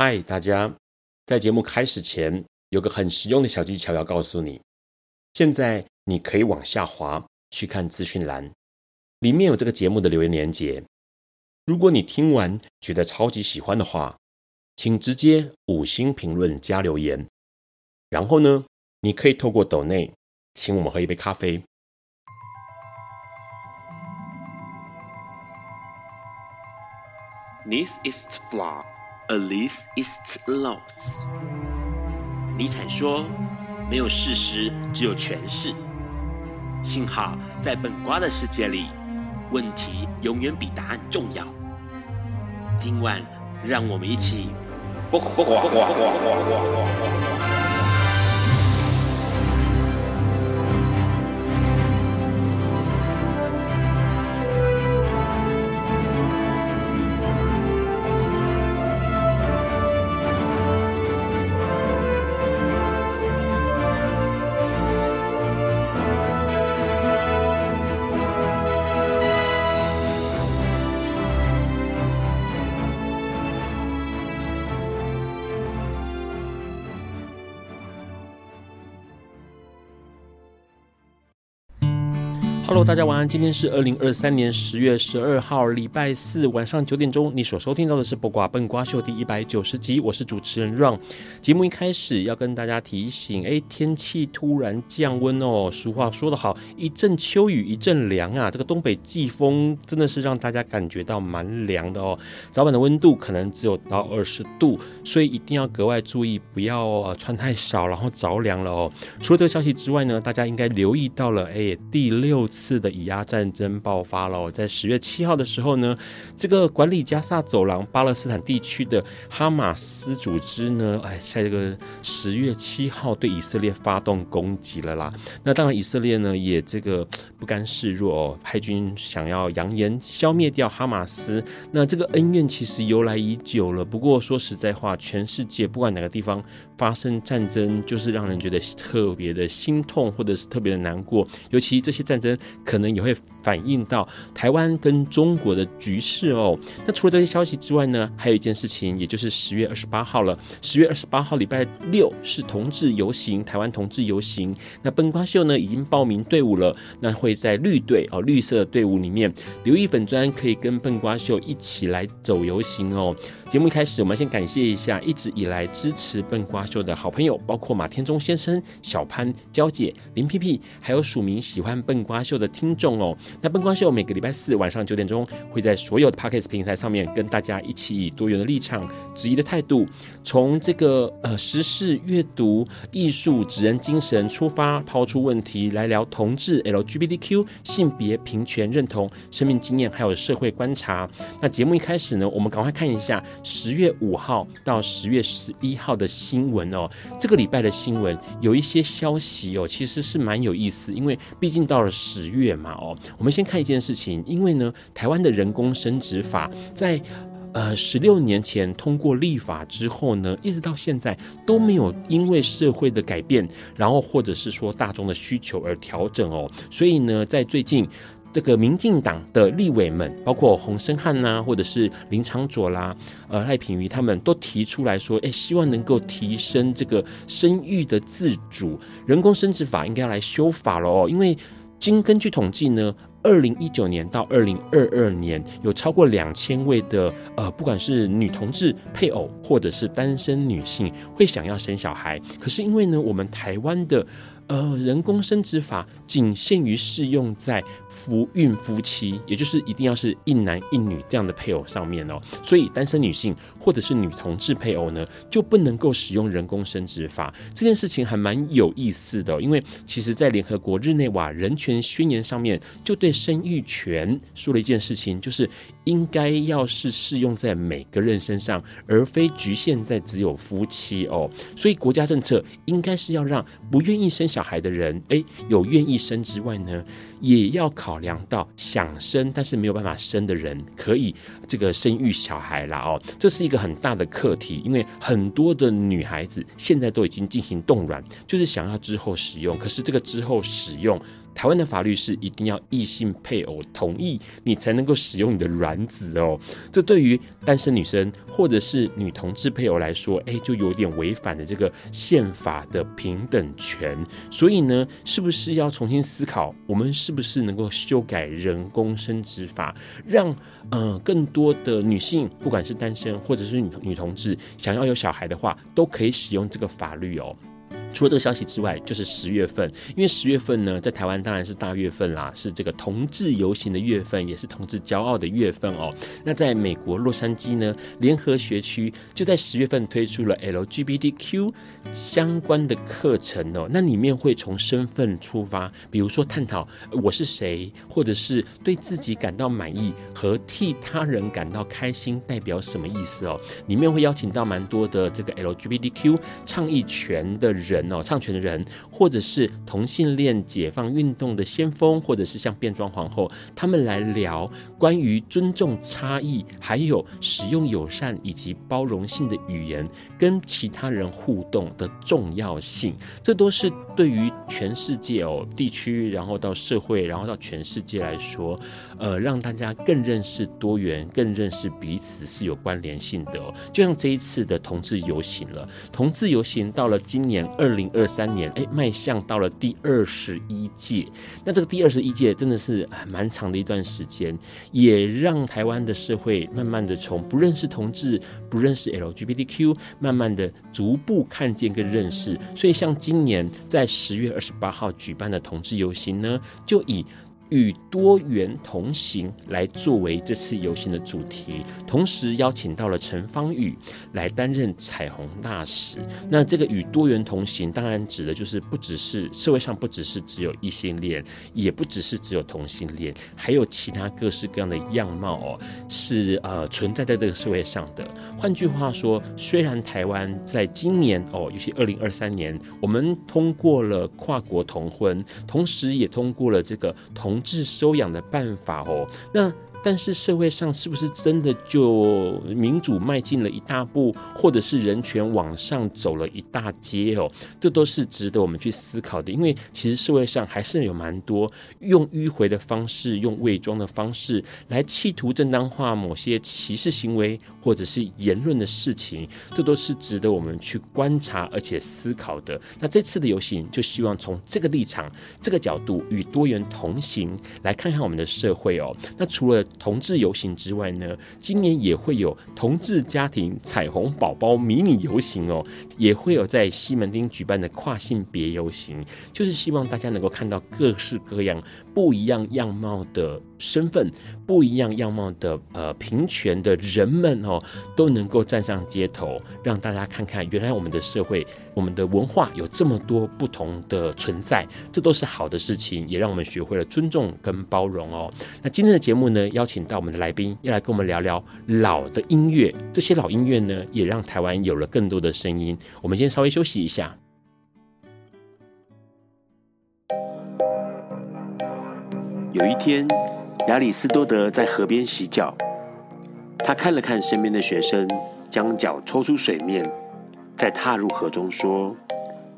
嗨，大家！在节目开始前，有个很实用的小技巧要告诉你。现在你可以往下滑去看资讯栏，里面有这个节目的留言连结。如果你听完觉得超级喜欢的话，请直接五星评论加留言。然后呢，你可以透过抖内请我们喝一杯咖啡。This is flawed. Alice is lost。尼采说：“没有事实，只有诠释。”幸好在本瓜的世界里，问题永远比答案重要。今晚，让我们一起。大家晚安。今天是二零二三年十月十二号，礼拜四晚上九点钟。你所收听到的是《播瓜笨瓜秀》第一百九十集，我是主持人 Ron。节目一开始要跟大家提醒，哎，天气突然降温哦。俗话说得好，一阵秋雨一阵凉啊。这个东北季风真的是让大家感觉到蛮凉的哦。早晚的温度可能只有到二十度，所以一定要格外注意，不要穿太少，然后着凉了哦。除了这个消息之外呢，大家应该留意到了，哎，第六次。次的以阿战争爆发了，在十月七号的时候呢，这个管理加萨走廊巴勒斯坦地区的哈马斯组织呢，哎，在这个十月七号对以色列发动攻击了啦。那当然，以色列呢也这个不甘示弱哦，派军想要扬言消灭掉哈马斯。那这个恩怨其实由来已久了。不过说实在话，全世界不管哪个地方发生战争，就是让人觉得特别的心痛，或者是特别的难过。尤其这些战争。可能也会反映到台湾跟中国的局势哦。那除了这些消息之外呢，还有一件事情，也就是十月二十八号了。十月二十八号礼拜六是同志游行，台湾同志游行。那笨瓜秀呢已经报名队伍了，那会在绿队哦，绿色队伍里面留意粉砖，可以跟笨瓜秀一起来走游行哦。节目一开始，我们先感谢一下一直以来支持笨瓜秀的好朋友，包括马天中先生、小潘、娇姐、林屁屁，还有署名喜欢笨瓜秀的听众哦。那笨瓜秀每个礼拜四晚上九点钟，会在所有的 Podcast 平台上面跟大家一起以多元的立场、质疑的态度，从这个呃时事、阅读、艺术、指人精神出发，抛出问题来聊同志、LGBTQ、性别平权认同、生命经验，还有社会观察。那节目一开始呢，我们赶快看一下。十月五号到十月十一号的新闻哦，这个礼拜的新闻有一些消息哦，其实是蛮有意思，因为毕竟到了十月嘛哦，我们先看一件事情，因为呢，台湾的人工生殖法在呃十六年前通过立法之后呢，一直到现在都没有因为社会的改变，然后或者是说大众的需求而调整哦，所以呢，在最近。这个民进党的立委们，包括洪申翰呐，或者是林长佐啦，呃，赖品妤，他们都提出来说，哎，希望能够提升这个生育的自主，人工生殖法应该要来修法了哦。因为经根据统计呢，二零一九年到二零二二年，有超过两千位的呃，不管是女同志配偶或者是单身女性，会想要生小孩，可是因为呢，我们台湾的。呃，人工生殖法仅限于适用在夫孕夫妻，也就是一定要是一男一女这样的配偶上面哦。所以单身女性或者是女同志配偶呢，就不能够使用人工生殖法。这件事情还蛮有意思的，因为其实在联合国日内瓦人权宣言上面，就对生育权说了一件事情，就是应该要是适用在每个人身上，而非局限在只有夫妻哦。所以国家政策应该是要让不愿意生小孩的人，诶，有愿意生之外呢，也要考量到想生但是没有办法生的人，可以这个生育小孩啦哦，这是一个很大的课题，因为很多的女孩子现在都已经进行冻卵，就是想要之后使用，可是这个之后使用。台湾的法律是一定要异性配偶同意，你才能够使用你的卵子哦。这对于单身女生或者是女同志配偶来说，哎，就有点违反了这个宪法的平等权。所以呢，是不是要重新思考，我们是不是能够修改人工生殖法，让呃更多的女性，不管是单身或者是女女同志，想要有小孩的话，都可以使用这个法律哦。除了这个消息之外，就是十月份，因为十月份呢，在台湾当然是大月份啦，是这个同志游行的月份，也是同志骄傲的月份哦。那在美国洛杉矶呢，联合学区就在十月份推出了 LGBTQ 相关的课程哦。那里面会从身份出发，比如说探讨我是谁，或者是对自己感到满意和替他人感到开心代表什么意思哦。里面会邀请到蛮多的这个 LGBTQ 倡议权的人。哦，唱权的人，或者是同性恋解放运动的先锋，或者是像变装皇后，他们来聊关于尊重差异，还有使用友善以及包容性的语言，跟其他人互动的重要性。这都是对于全世界哦，地区，然后到社会，然后到全世界来说，呃，让大家更认识多元，更认识彼此是有关联性的。就像这一次的同志游行了，同志游行到了今年二。二零二三年，哎，迈向到了第二十一届。那这个第二十一届真的是蛮长的一段时间，也让台湾的社会慢慢的从不认识同志、不认识 LGBTQ，慢慢的逐步看见跟认识。所以，像今年在十月二十八号举办的同志游行呢，就以。与多元同行来作为这次游行的主题，同时邀请到了陈芳语来担任彩虹大使。那这个与多元同行，当然指的就是不只是社会上不只是只有异性恋，也不只是只有同性恋，还有其他各式各样的样貌哦，是呃存在在这个社会上的。换句话说，虽然台湾在今年哦，尤其二零二三年，我们通过了跨国同婚，同时也通过了这个同。同志收养的办法哦，那。但是社会上是不是真的就民主迈进了一大步，或者是人权往上走了一大阶哦？这都是值得我们去思考的。因为其实社会上还是有蛮多用迂回的方式、用伪装的方式来企图正当化某些歧视行为或者是言论的事情，这都是值得我们去观察而且思考的。那这次的游行就希望从这个立场、这个角度与多元同行，来看看我们的社会哦。那除了同志游行之外呢，今年也会有同志家庭彩虹宝宝迷你游行哦，也会有在西门町举办的跨性别游行，就是希望大家能够看到各式各样不一样样貌的身份。不一样样貌的呃平权的人们哦，都能够站上街头，让大家看看，原来我们的社会、我们的文化有这么多不同的存在，这都是好的事情，也让我们学会了尊重跟包容哦。那今天的节目呢，邀请到我们的来宾，要来跟我们聊聊老的音乐。这些老音乐呢，也让台湾有了更多的声音。我们先稍微休息一下。有一天。亚里斯多德在河边洗脚，他看了看身边的学生，将脚抽出水面，再踏入河中，说：“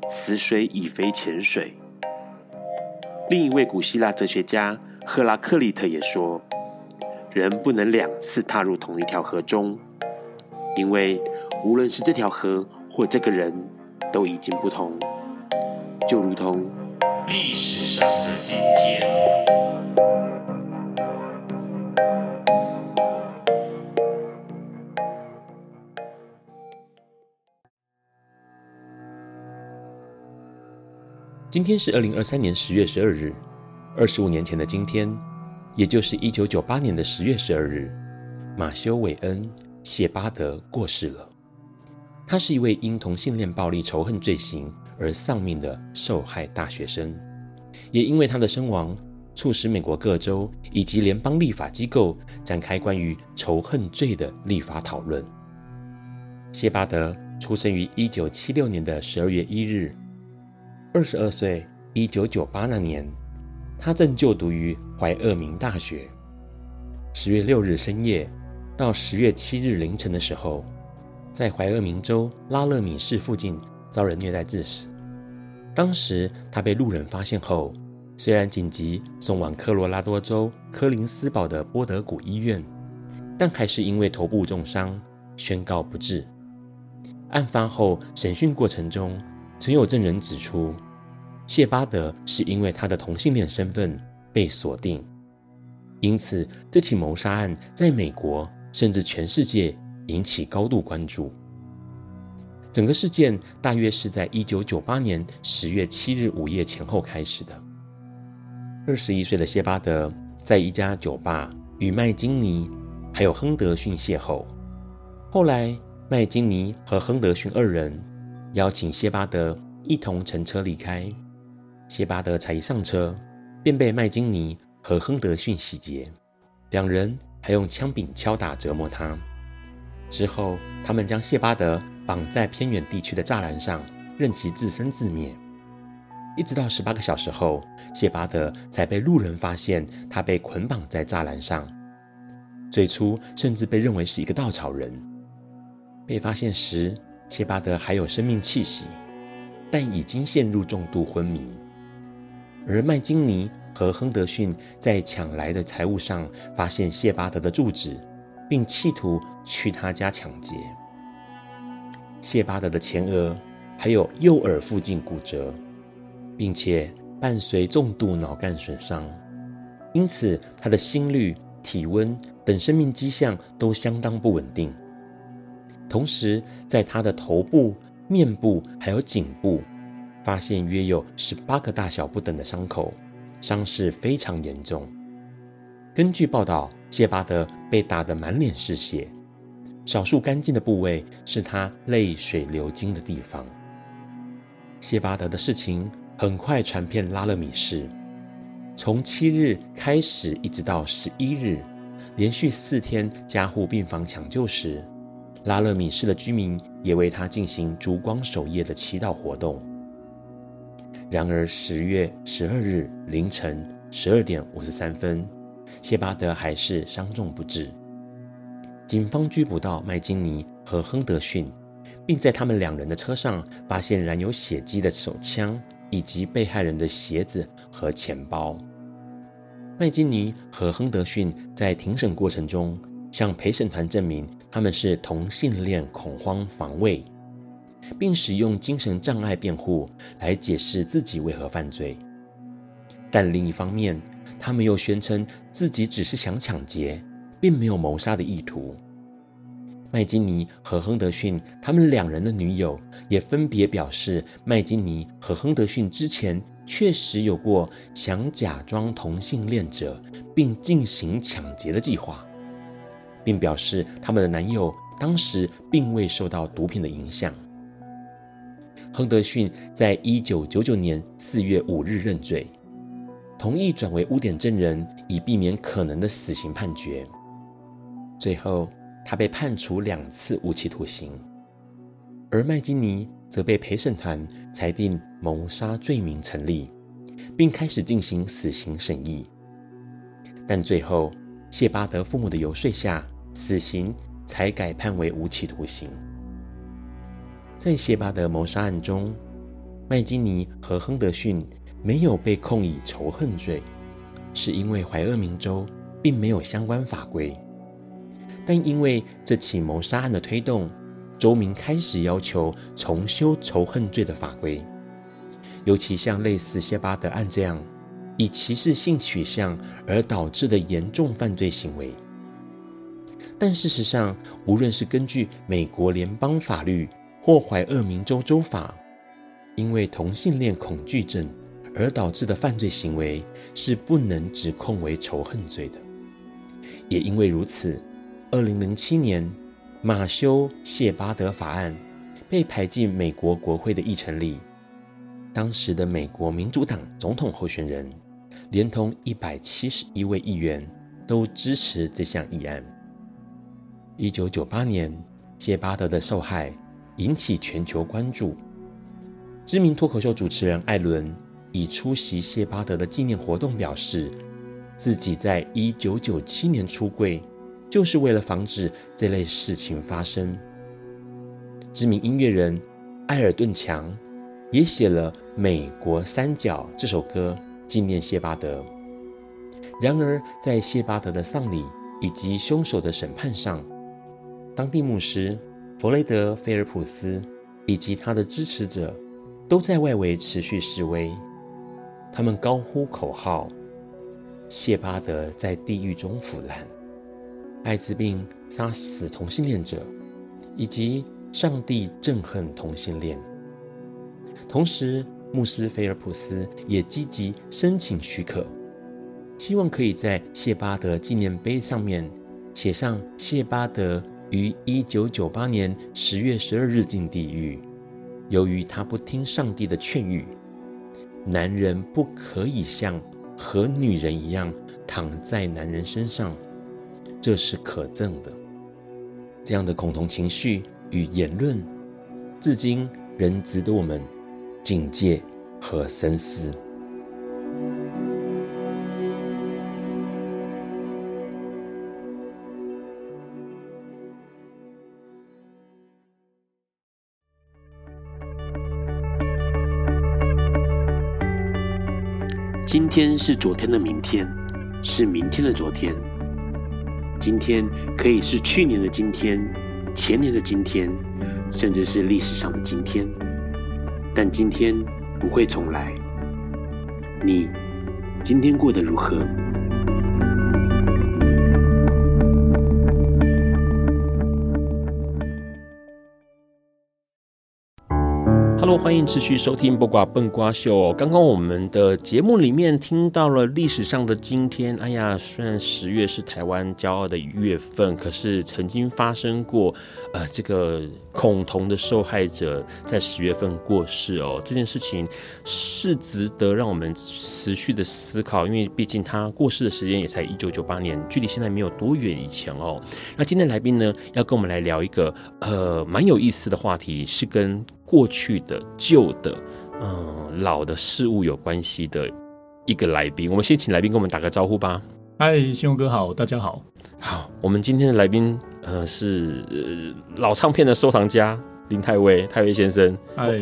此水已非浅水。”另一位古希腊哲学家赫拉克利特也说：“人不能两次踏入同一条河中，因为无论是这条河或这个人，都已经不同，就如同历史上的今天。”今天是二零二三年十月十二日，二十五年前的今天，也就是一九九八年的十月十二日，马修·韦恩·谢巴德过世了。他是一位因同性恋暴力仇恨罪行而丧命的受害大学生，也因为他的身亡，促使美国各州以及联邦立法机构展开关于仇恨罪的立法讨论。谢巴德出生于一九七六年的十二月一日。二十二岁，一九九八那年，他正就读于怀俄明大学。十月六日深夜到十月七日凌晨的时候，在怀俄明州拉勒米市附近遭人虐待致死。当时他被路人发现后，虽然紧急送往科罗拉多州科林斯堡的波德谷医院，但还是因为头部重伤宣告不治。案发后审讯过程中，曾有证人指出，谢巴德是因为他的同性恋身份被锁定，因此这起谋杀案在美国甚至全世界引起高度关注。整个事件大约是在一九九八年十月七日午夜前后开始的。二十一岁的谢巴德在一家酒吧与麦金尼还有亨德逊邂逅，后来麦金尼和亨德逊二人邀请谢巴德一同乘车离开，谢巴德才一上车便被麦金尼和亨德逊洗劫，两人还用枪柄敲打折磨他。之后，他们将谢巴德绑在偏远地区的栅栏上，任其自生自灭。一直到十八个小时后，谢巴德才被路人发现，他被捆绑在栅栏上。最初甚至被认为是一个稻草人。被发现时，谢巴德还有生命气息，但已经陷入重度昏迷。而麦金尼和亨德逊在抢来的财物上发现谢巴德的住址。并企图去他家抢劫。谢巴德的前额还有右耳附近骨折，并且伴随重度脑干损伤，因此他的心率、体温等生命迹象都相当不稳定。同时，在他的头部、面部还有颈部，发现约有十八个大小不等的伤口，伤势非常严重。根据报道，谢巴德被打得满脸是血，少数干净的部位是他泪水流经的地方。谢巴德的事情很快传遍拉勒米市，从七日开始一直到十一日，连续四天加护病房抢救时，拉勒米市的居民也为他进行烛光守夜的祈祷活动。然而十月十二日凌晨十二点五十三分。谢巴德还是伤重不治。警方拘捕到麦金尼和亨德逊，并在他们两人的车上发现染有血迹的手枪以及被害人的鞋子和钱包。麦金尼和亨德逊在庭审过程中向陪审团证明他们是同性恋恐慌防卫，并使用精神障碍辩护来解释自己为何犯罪。但另一方面，他们又宣称自己只是想抢劫，并没有谋杀的意图。麦金尼和亨德逊他们两人的女友也分别表示，麦金尼和亨德逊之前确实有过想假装同性恋者并进行抢劫的计划，并表示他们的男友当时并未受到毒品的影响。亨德逊在一九九九年四月五日认罪。同意转为污点证人，以避免可能的死刑判决。最后，他被判处两次无期徒刑，而麦金尼则被陪审团裁定谋杀罪名成立，并开始进行死刑审议。但最后，谢巴德父母的游说下，死刑才改判为无期徒刑。在谢巴德谋杀案中，麦金尼和亨德逊。没有被控以仇恨罪，是因为怀俄明州并没有相关法规。但因为这起谋杀案的推动，州民开始要求重修仇恨罪的法规，尤其像类似谢巴德案这样以歧视性取向而导致的严重犯罪行为。但事实上，无论是根据美国联邦法律或怀俄明州州法，因为同性恋恐惧症。而导致的犯罪行为是不能指控为仇恨罪的。也因为如此，二零零七年马修谢巴德法案被排进美国国会的议程里。当时的美国民主党总统候选人连同一百七十一位议员都支持这项议案。一九九八年，谢巴德的受害引起全球关注。知名脱口秀主持人艾伦。以出席谢巴德的纪念活动，表示自己在一九九七年出柜，就是为了防止这类事情发生。知名音乐人艾尔顿强也写了《美国三角》这首歌，纪念谢巴德。然而，在谢巴德的丧礼以及凶手的审判上，当地牧师弗雷德·菲尔普斯以及他的支持者都在外围持续示威，他们高呼口号：“谢巴德在地狱中腐烂，艾滋病杀死同性恋者，以及上帝憎恨同性恋。”同时，牧师菲尔普斯也积极申请许可。希望可以在谢巴德纪念碑上面写上谢巴德于一九九八年十月十二日进地狱，由于他不听上帝的劝谕，男人不可以像和女人一样躺在男人身上，这是可憎的。这样的恐同情绪与言论，至今仍值得我们警戒和深思。今天是昨天的明天，是明天的昨天。今天可以是去年的今天，前年的今天，甚至是历史上的今天。但今天不会重来。你今天过得如何？欢迎持续收听《八卦笨瓜秀》。刚刚我们的节目里面听到了历史上的今天。哎呀，虽然十月是台湾骄傲的月份，可是曾经发生过，呃，这个恐同的受害者在十月份过世哦。这件事情是值得让我们持续的思考，因为毕竟他过世的时间也才一九九八年，距离现在没有多远以前哦。那今天来宾呢，要跟我们来聊一个呃蛮有意思的话题，是跟。过去的、旧的、嗯、老的事物有关系的一个来宾，我们先请来宾跟我们打个招呼吧。嗨，信宏哥好，大家好。好，我们今天的来宾，呃，是、呃、老唱片的收藏家林泰威，泰威先生。嗨，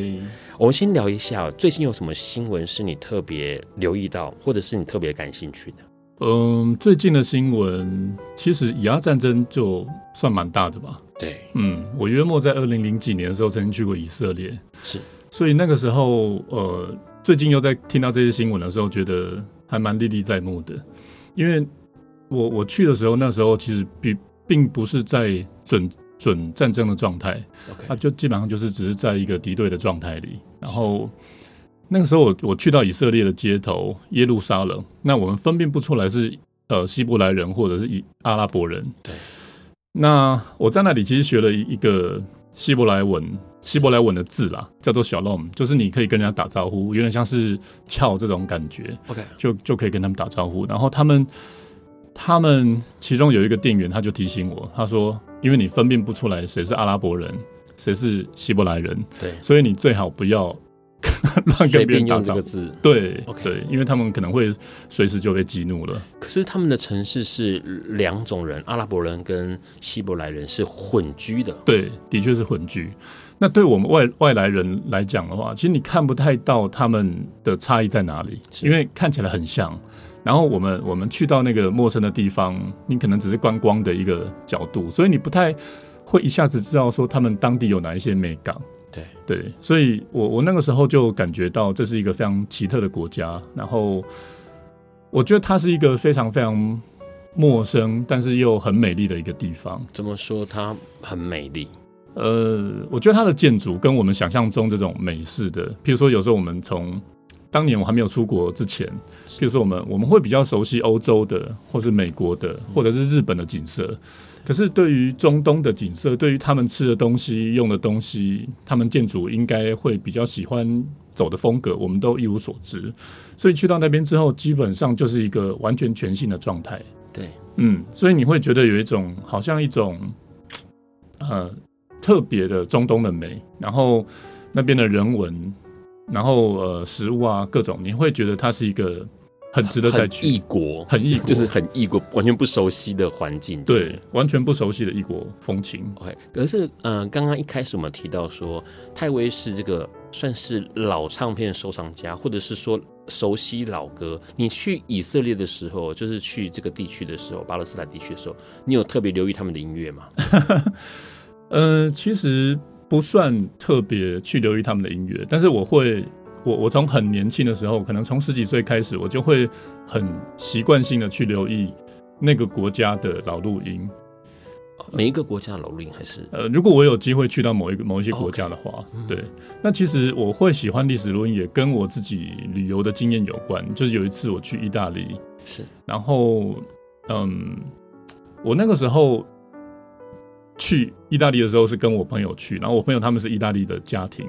我们先聊一下最近有什么新闻是你特别留意到，或者是你特别感兴趣的？嗯，最近的新闻其实以阿战争就算蛮大的吧。对，嗯，我约莫在二零零几年的时候曾经去过以色列，是，所以那个时候，呃，最近又在听到这些新闻的时候，觉得还蛮历历在目的。因为我我去的时候，那时候其实并并不是在准准战争的状态，他 Okay. 就基本上就是只是在一个敌对的状态里，然后。那个时候我我去到以色列的街头耶路撒冷，那我们分辨不出来是呃希伯来人或者是以阿拉伯人。对。那我在那里其实学了一个希伯来文，希伯来文的字啦，叫做 Shalom，就是你可以跟人家打招呼，有点像是翘这种感觉。OK。就就可以跟他们打招呼。然后他们他们其中有一个店员他就提醒我，他说：“因为你分辨不出来谁是阿拉伯人，谁是希伯来人，对，所以你最好不要。” 乱跟别人打这个字，对.对，因为他们可能会随时就被激怒了。可是他们的城市是两种人，阿拉伯人跟希伯来人是混居的。对，的确是混居。那对我们外外来人来讲的话，其实你看不太到他们的差异在哪里，因为看起来很像。然后我们我们去到那个陌生的地方，你可能只是观光的一个角度，所以你不太会一下子知道说他们当地有哪一些美感。对对，所以我我那个时候就感觉到这是一个非常奇特的国家，然后我觉得它是一个非常非常陌生，但是又很美丽的一个地方。怎么说它很美丽？呃，我觉得它的建筑跟我们想象中这种美式的，譬如说有时候我们从当年我还没有出国之前，比如说我们我们会比较熟悉欧洲的，或是美国的，或者是日本的景色。可是对于中东的景色，对于他们吃的东西、用的东西，他们建筑应该会比较喜欢走的风格，我们都一无所知。所以去到那边之后，基本上就是一个完全全新的状态。对，嗯，所以你会觉得有一种好像一种呃特别的中东的美，然后那边的人文，然后呃食物啊各种，你会觉得它是一个很值得再去。异国，很异国，就是很异国，完全不熟悉的环境。对，对，完全不熟悉的异国风情。OK，可是，嗯、呃，刚刚一开始我们提到说，泰威是这个算是老唱片收藏家，或者是说熟悉老歌。你去以色列的时候，就是去这个地区的时候，巴勒斯坦地区的时候，你有特别留意他们的音乐吗？呃，其实不算特别去留意他们的音乐，但是我会。我我从很年轻的时候，可能从十几岁开始，我就会很习惯性的去留意那个国家的老录音。每一个国家的老录音还是呃，如果我有机会去到某一个某一些国家的话.对，那其实我会喜欢历史录音，也跟我自己旅游的经验有关。就是有一次我去意大利，是，然后嗯，我那个时候去意大利的时候是跟我朋友去，然后我朋友他们是意大利的家庭。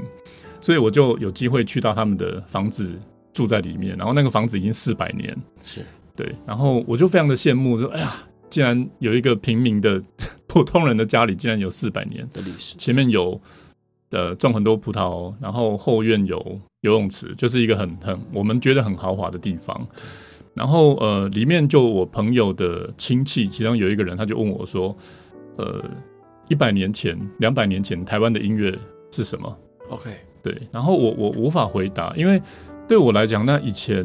所以我就有机会去到他们的房子住在里面，然后那个房子已经四百年，是对，然后我就非常的羡慕，说哎呀，竟然有一个平民的 普通人的家里竟然有四百年的历史，前面有呃种很多葡萄，然后后院有游泳池，就是一个很很我们觉得很豪华的地方，然后呃里面就我朋友的亲戚，其中有一个人他就问我说，呃一百年前两百年前台湾的音乐是什么？OK。对，然后我我无法回答，因为对我来讲，那以前，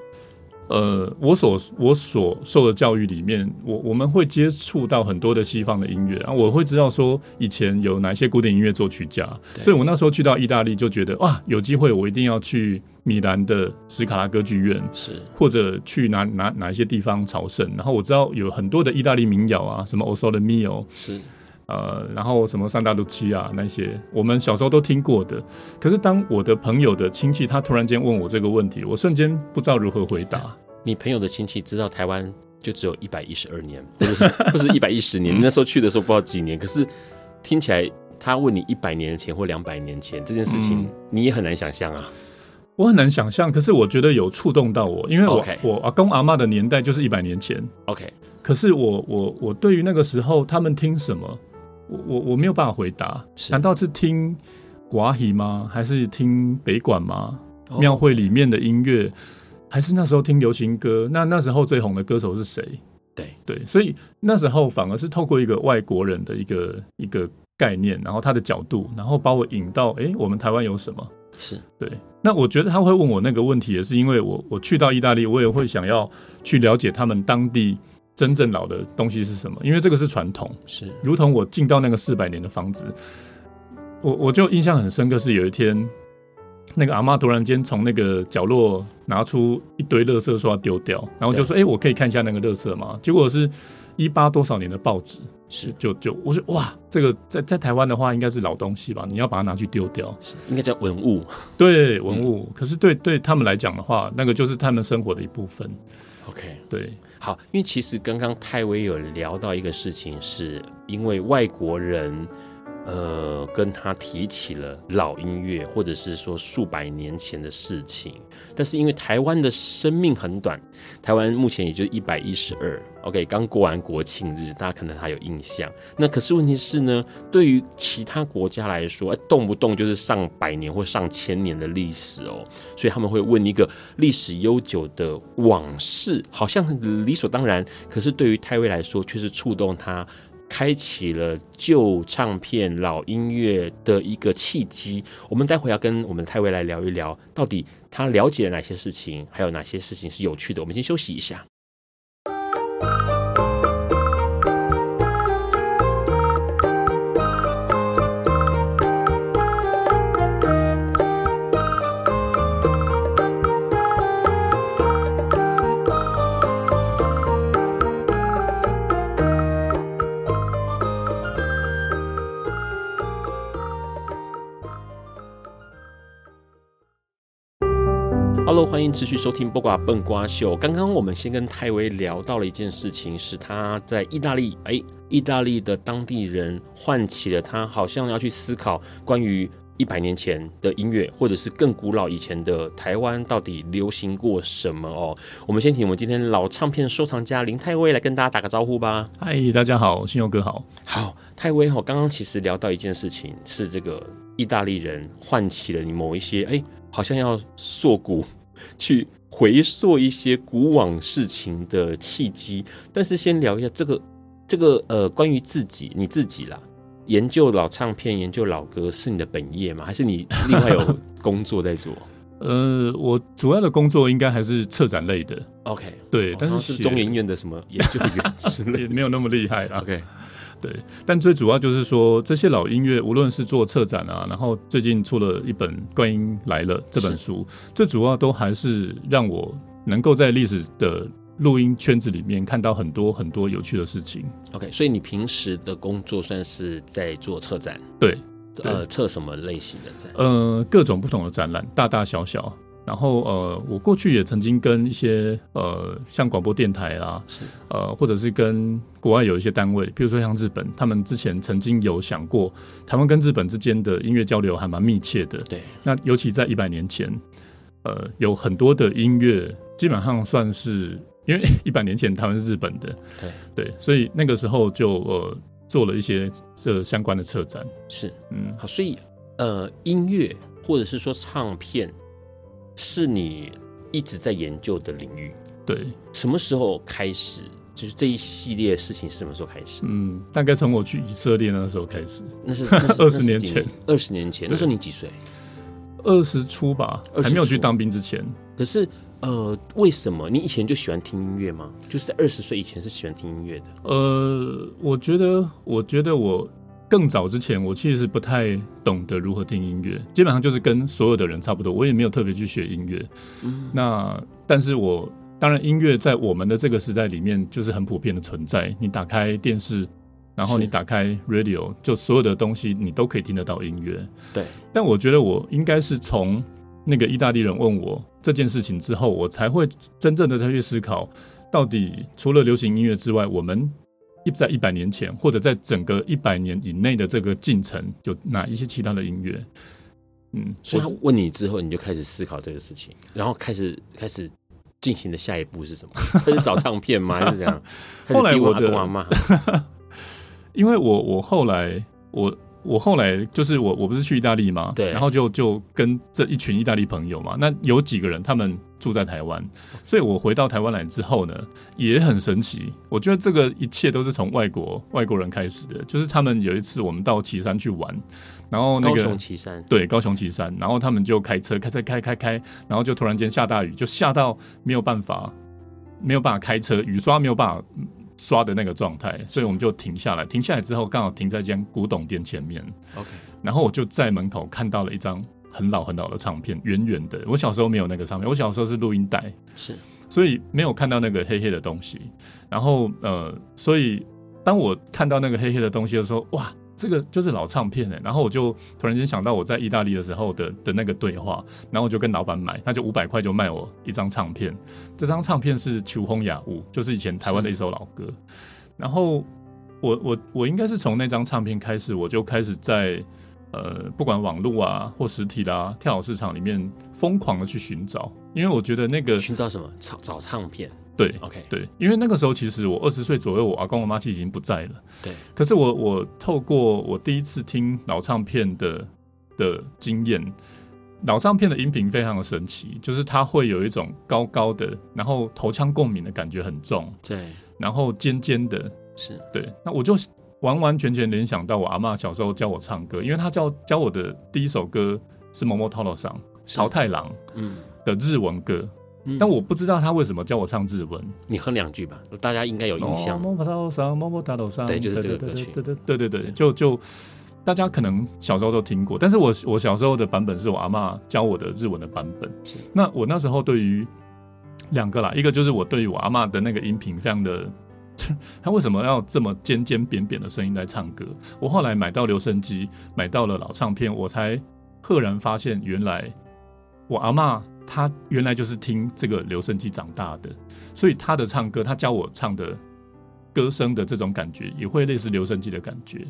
呃，我所我所受的教育里面，我我们会接触到很多的西方的音乐，然后我会知道说以前有哪些古典音乐作曲家，所以我那时候去到意大利就觉得哇，有机会我一定要去米兰的史卡拉歌剧院，是或者去哪哪哪一些地方朝圣，然后我知道有很多的意大利民谣啊，什么 O Sole Mio 是。呃，然后什么桑达卢奇啊那些，我们小时候都听过的。可是当我的朋友的亲戚他突然间问我这个问题，我瞬间不知道如何回答。你朋友的亲戚知道台湾就只有一百一十二年，不是不是一百一十年？你那时候去的时候不知道几年，可是听起来他问你一百年前或两百年前这件事情，你也很难想象啊。我很难想象，可是我觉得有触动到我，因为我.我阿公阿妈的年代就是一百年前。OK，可是我我我对于那个时候他们听什么？我我我没有办法回答，是难道是听寡喜吗？还是听北管吗？庙、oh. 会里面的音乐，还是那时候听流行歌？那那时候最红的歌手是谁？对对，所以那时候反而是透过一个外国人的一个一个概念，然后他的角度，然后把我引到，哎、欸，我们台湾有什么？是对。那我觉得他会问我那个问题，也是因为我我去到意大利，我也会想要去了解他们当地。真正老的东西是什么？因为这个是传统，是如同我进到那个四百年的房子，我我就印象很深刻，是有一天，那个阿妈突然间从那个角落拿出一堆垃圾说要丢掉，然后就说：“哎、欸，我可以看一下那个垃圾吗？”结果是一八多少年的报纸，是就就我说哇，这个在在台湾的话应该是老东西吧？你要把它拿去丢掉，应该叫文物，对文物。嗯、可是对对他们来讲的话，那个就是他们生活的一部分。OK，对。好，因为其实刚刚泰威有聊到一个事情，是因为外国人，呃，跟他提起了老音乐，或者是说数百年前的事情。但是因为台湾的生命很短，台湾目前也就一百一十二。OK，刚过完国庆日，大家可能还有印象。那可是问题是呢，对于其他国家来说，动不动就是上百年或上千年的历史哦，所以他们会问一个历史悠久的往事，好像理所当然。可是对于泰威来说，却是触动他。开启了旧唱片、老音乐的一个契机。我们待会要跟我们泰威来聊一聊，到底他了解了哪些事情，还有哪些事情是有趣的。我们先休息一下。Hello，欢迎持续收听《播瓜笨瓜秀》。刚刚我们先跟泰威聊到了一件事情，是他在意大利，哎，意大利的当地人唤起了他，好像要去思考关于一百年前的音乐，或者是更古老以前的台湾到底流行过什么哦。我们先请我们今天老唱片收藏家林泰威来跟大家打个招呼吧。嗨，大家好，信祐哥好。好，泰威哈，刚刚其实聊到一件事情，是这个意大利人唤起了你某一些，哎，好像要溯谷。去回溯一些古往事情的契机。但是先聊一下这个这个呃，关于自己你自己啦，研究老唱片、研究老歌是你的本业吗？还是你另外有工作在做？呃，我主要的工作应该还是策展类的。OK，对，但是，是中研院的什么研究员之类，也没有那么厉害啊。OK。对，但最主要就是说，这些老音乐，无论是做策展啊，然后最近出了一本《观音来了》这本书，最主要都还是让我能够在历史的录音圈子里面看到很多很多有趣的事情。OK，所以你平时的工作算是在做策展？对，呃，策什么类型的展？呃，各种不同的展览，大大小小。然后呃，我过去也曾经跟一些呃，像广播电台啊，呃，或者是跟国外有一些单位，比如说像日本，他们之前曾经有想过，台湾跟日本之间的音乐交流还蛮密切的。对，那尤其在一百年前，呃，有很多的音乐基本上算是，因为 一百年前台湾是日本的，对对，所以那个时候就呃做了一些这相关的策展。是，嗯，好，所以呃，音乐或者是说唱片。是你一直在研究的领域，对？什么时候开始？就是这一系列事情是什么时候开始？嗯，大概从我去以色列那时候开始。那是 二十年前，二十年前，那时候你几岁？二十出吧，还没有去当兵之前。可是，呃，为什么你以前就喜欢听音乐吗？就是在二十岁以前是喜欢听音乐的？呃，我觉得，我觉得我。更早之前，我其实是不太懂得如何听音乐，基本上就是跟所有的人差不多。我也没有特别去学音乐。嗯，那但是我当然音乐在我们的这个时代里面就是很普遍的存在。你打开电视，然后你打开 radio，就所有的东西你都可以听得到音乐。对。但我觉得我应该是从那个意大利人问我这件事情之后，我才会真正的再去思考，到底除了流行音乐之外，我们。一在一百年前，或者在整个一百年以内的这个进程，有哪一些其他的音乐？嗯，所以他问你之后，你就开始思考这个事情，然后开始开始进行的下一步是什么？开始找唱片吗？还是怎样？后来我的，因为我我后来我。我后来就是我，我不是去意大利嘛，对，然后就就跟这一群意大利朋友嘛，那有几个人他们住在台湾，所以我回到台湾来之后呢，也很神奇。我觉得这个一切都是从外国外国人开始的，就是他们有一次我们到旗山去玩，然后那个高雄旗山，对，高雄旗山，然后他们就开车开车开开开，然后就突然间下大雨，就下到没有办法没有办法开车，雨刷没有办法。刷的那个状态，所以我们就停下来。停下来之后，刚好停在一间古董店前面。OK，然后我就在门口看到了一张很老很老的唱片，圆圆的。我小时候没有那个唱片，我小时候是录音带，是，所以没有看到那个黑黑的东西。然后呃，所以当我看到那个黑黑的东西的时候，哇！这个就是老唱片哎，然后我就突然间想到我在意大利的时候的的那个对话，然后我就跟老板买，那就五百块就卖我一张唱片。这张唱片是《秋风雅物》，就是以前台湾的一首老歌。然后我我我应该是从那张唱片开始，我就开始在呃不管网络啊或实体啦啊跳蚤市场里面疯狂的去寻找，因为我觉得那个寻找什么？找找唱片。对，OK，对，因为那个时候其实我二十岁左右，我阿公我妈其实已经不在了。对，可是我我透过我第一次听老唱片的的经验，老唱片的音频非常的神奇，就是它会有一种高高的，然后头腔共鸣的感觉很重，对，然后尖尖的，是对。那我就完完全全联想到我阿嬷小时候教我唱歌，因为她教教我的第一首歌是《某某涛老桑》桃太郎嗯的日文歌。但我不知道他为什么叫我唱日文。你哼两句吧，大家应该有印象。对，就是这个歌曲。对对对对对，就就大家可能小时候都听过，但是我我小时候的版本是我阿嬷教我的日文的版本。那我那时候对于两个啦，一个就是我对于我阿嬷的那个音频非常的，他为什么要这么尖尖扁扁的声音来唱歌？我后来买到留声机，买到了老唱片，我才赫然发现，原来我阿嬷。他原来就是听这个留声机长大的，所以他的唱歌，他教我唱的歌声的这种感觉，也会类似留声机的感觉。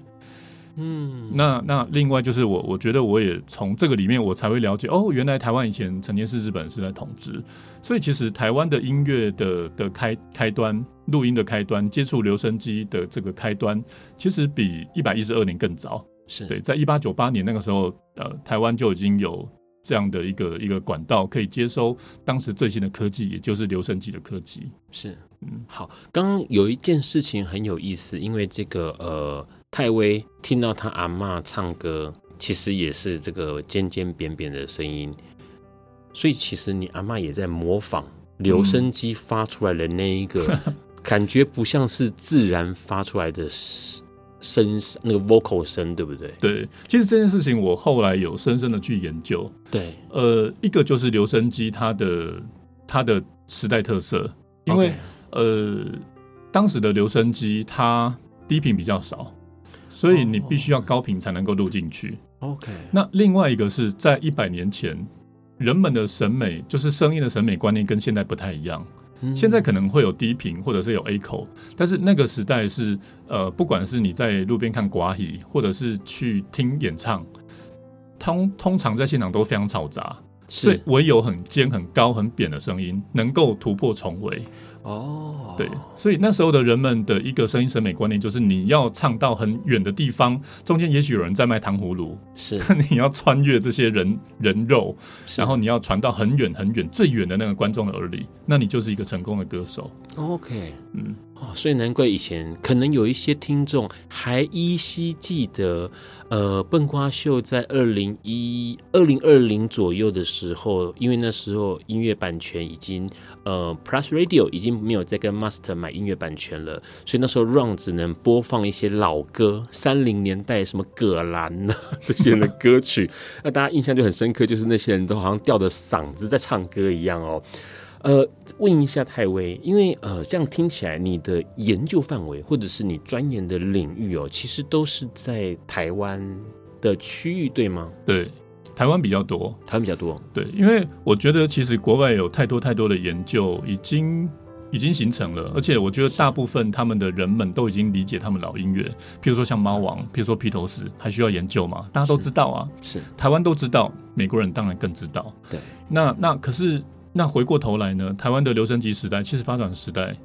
嗯，那那另外就是我，我觉得我也从这个里面，我才会了解哦，原来台湾以前曾经是日本是在统治，所以其实台湾的音乐的的开开端，录音的开端，接触留声机的这个开端，其实比一百一十二年更早。是对，在一八九八年那个时候，呃，台湾就已经有。这样的一个一个管道，可以接收当时最新的科技，也就是留声机的科技。是，嗯，好。刚刚有一件事情很有意思，因为这个呃，泰威听到他阿嬷唱歌，其实也是这个尖尖扁扁的声音，所以其实你阿嬷也在模仿留声机发出来的那一个。嗯 感觉不像是自然发出来的声，那个 vocal 声，对不对？对，其实这件事情我后来有深深的去研究。对，呃，一个就是留声机它的它的时代特色，因为呃，当时的留声机它低频比较少，所以你必须要高频才能够录进去。OK，那另外一个是在一百年前，人们的审美就是声音的审美观念跟现在不太一样。现在可能会有低频或者是有 echo，但是那个时代是呃，不管是你在路边看寡语，或者是去听演唱，通通常在现场都非常嘈杂，是所以唯有很尖、很高、很扁的声音能够突破重围。哦，对，所以那时候的人们的一个声音审美观念就是，你要唱到很远的地方，中间也许有人在卖糖葫芦，是。你要穿越这些人人肉，然后你要传到很远很远最远的那个观众的耳里，那你就是一个成功的歌手。OK，嗯，哦，所以难怪以前可能有一些听众还依稀记得。呃，笨瓜秀在二零一二零二零左右的时候，因为那时候音乐版权已经呃，Plus Radio 已经没有再跟 Master 买音乐版权了，所以那时候 Run 只能播放一些老歌，三零年代什么葛兰呐 这些人的歌曲，那大家印象就很深刻，就是那些人都好像吊着嗓子在唱歌一样哦。呃，问一下泰威，因为呃，这样听起来你的研究范围或者是你钻研的领域哦，其实都是在台湾的区域，对吗？对，台湾比较多，台湾比较多。对，因为我觉得其实国外有太多太多的研究已经已经形成了，而且我觉得大部分他们的人们都已经理解他们老音乐，譬如说像猫王，譬如说披头士，还需要研究吗？大家都知道啊，是，是台湾都知道，美国人当然更知道。对，那那可是。那回过头来呢？台湾的留声机时代，七十八转时代，